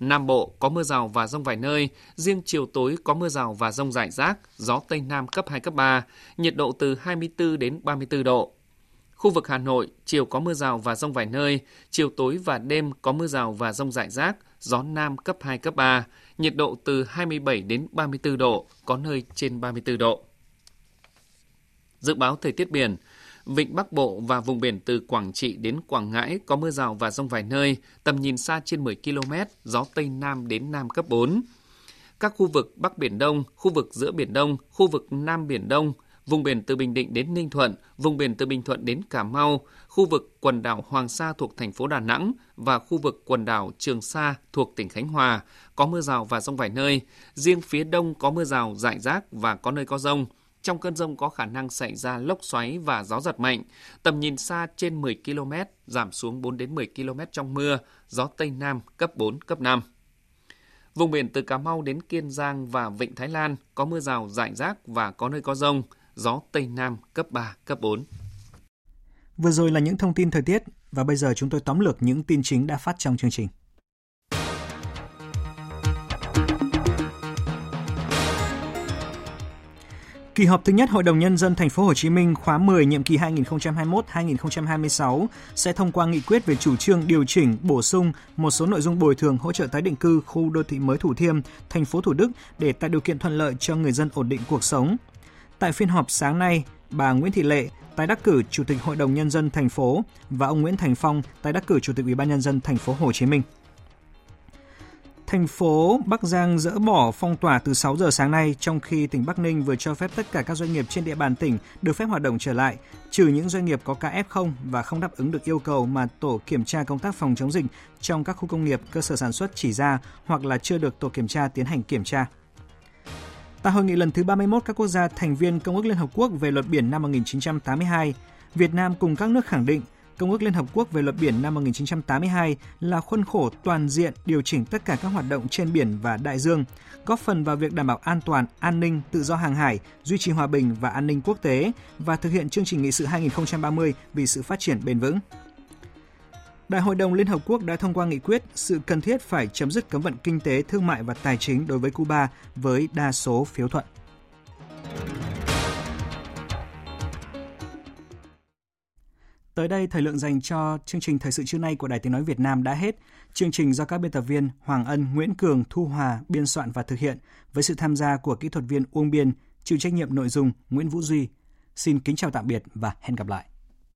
Nam Bộ có mưa rào và rông vài nơi, riêng chiều tối có mưa rào và rông rải rác, gió Tây Nam cấp 2, cấp 3, nhiệt độ từ 24 đến 34 độ. Khu vực Hà Nội, chiều có mưa rào và rông vài nơi, chiều tối và đêm có mưa rào và rông rải rác, gió Nam cấp 2, cấp 3, nhiệt độ từ 27 đến 34 độ, có nơi trên 34 độ. Dự báo thời tiết biển, Vịnh Bắc Bộ và vùng biển từ Quảng Trị đến Quảng Ngãi có mưa rào và rông vài nơi, tầm nhìn xa trên 10 km, gió Tây Nam đến Nam cấp 4. Các khu vực Bắc Biển Đông, khu vực giữa Biển Đông, khu vực Nam Biển Đông, vùng biển từ Bình Định đến Ninh Thuận, vùng biển từ Bình Thuận đến Cà Mau, khu vực quần đảo Hoàng Sa thuộc thành phố Đà Nẵng và khu vực quần đảo Trường Sa thuộc tỉnh Khánh Hòa có mưa rào và rông vài nơi. Riêng phía đông có mưa rào rải rác và có nơi có rông. Trong cơn rông có khả năng xảy ra lốc xoáy và gió giật mạnh. Tầm nhìn xa trên 10 km, giảm xuống 4 đến 10 km trong mưa, gió Tây Nam cấp 4, cấp 5. Vùng biển từ Cà Mau đến Kiên Giang và Vịnh Thái Lan có mưa rào rải rác và có nơi có rông, gió Tây Nam cấp 3, cấp 4. Vừa rồi là những thông tin thời tiết và bây giờ chúng tôi tóm lược những tin chính đã phát trong chương trình. Kỳ họp thứ nhất Hội đồng nhân dân thành phố Hồ Chí Minh khóa 10 nhiệm kỳ 2021-2026 sẽ thông qua nghị quyết về chủ trương điều chỉnh, bổ sung một số nội dung bồi thường hỗ trợ tái định cư khu đô thị mới Thủ Thiêm, thành phố Thủ Đức để tạo điều kiện thuận lợi cho người dân ổn định cuộc sống. Tại phiên họp sáng nay, bà Nguyễn Thị Lệ, tái đắc cử Chủ tịch Hội đồng nhân dân thành phố và ông Nguyễn Thành Phong, tái đắc cử Chủ tịch Ủy ban nhân dân thành phố Hồ Chí Minh Thành phố Bắc Giang dỡ bỏ phong tỏa từ 6 giờ sáng nay, trong khi tỉnh Bắc Ninh vừa cho phép tất cả các doanh nghiệp trên địa bàn tỉnh được phép hoạt động trở lại, trừ những doanh nghiệp có ca F0 và không đáp ứng được yêu cầu mà tổ kiểm tra công tác phòng chống dịch trong các khu công nghiệp, cơ sở sản xuất chỉ ra hoặc là chưa được tổ kiểm tra tiến hành kiểm tra. Tại hội nghị lần thứ 31 các quốc gia thành viên Công ước Liên Hợp Quốc về luật biển năm 1982, Việt Nam cùng các nước khẳng định Công ước Liên Hợp Quốc về luật biển năm 1982 là khuôn khổ toàn diện điều chỉnh tất cả các hoạt động trên biển và đại dương, góp phần vào việc đảm bảo an toàn, an ninh, tự do hàng hải, duy trì hòa bình và an ninh quốc tế và thực hiện chương trình nghị sự 2030 vì sự phát triển bền vững. Đại hội đồng Liên Hợp Quốc đã thông qua nghị quyết sự cần thiết phải chấm dứt cấm vận kinh tế, thương mại và tài chính đối với Cuba với đa số phiếu thuận. Tới đây, thời lượng dành cho chương trình Thời sự trưa nay của Đài Tiếng Nói Việt Nam đã hết. Chương trình do các biên tập viên Hoàng Ân, Nguyễn Cường, Thu Hòa biên soạn và thực hiện với sự tham gia của kỹ thuật viên Uông Biên, chịu trách nhiệm nội dung Nguyễn Vũ Duy. Xin kính chào tạm biệt và hẹn gặp lại.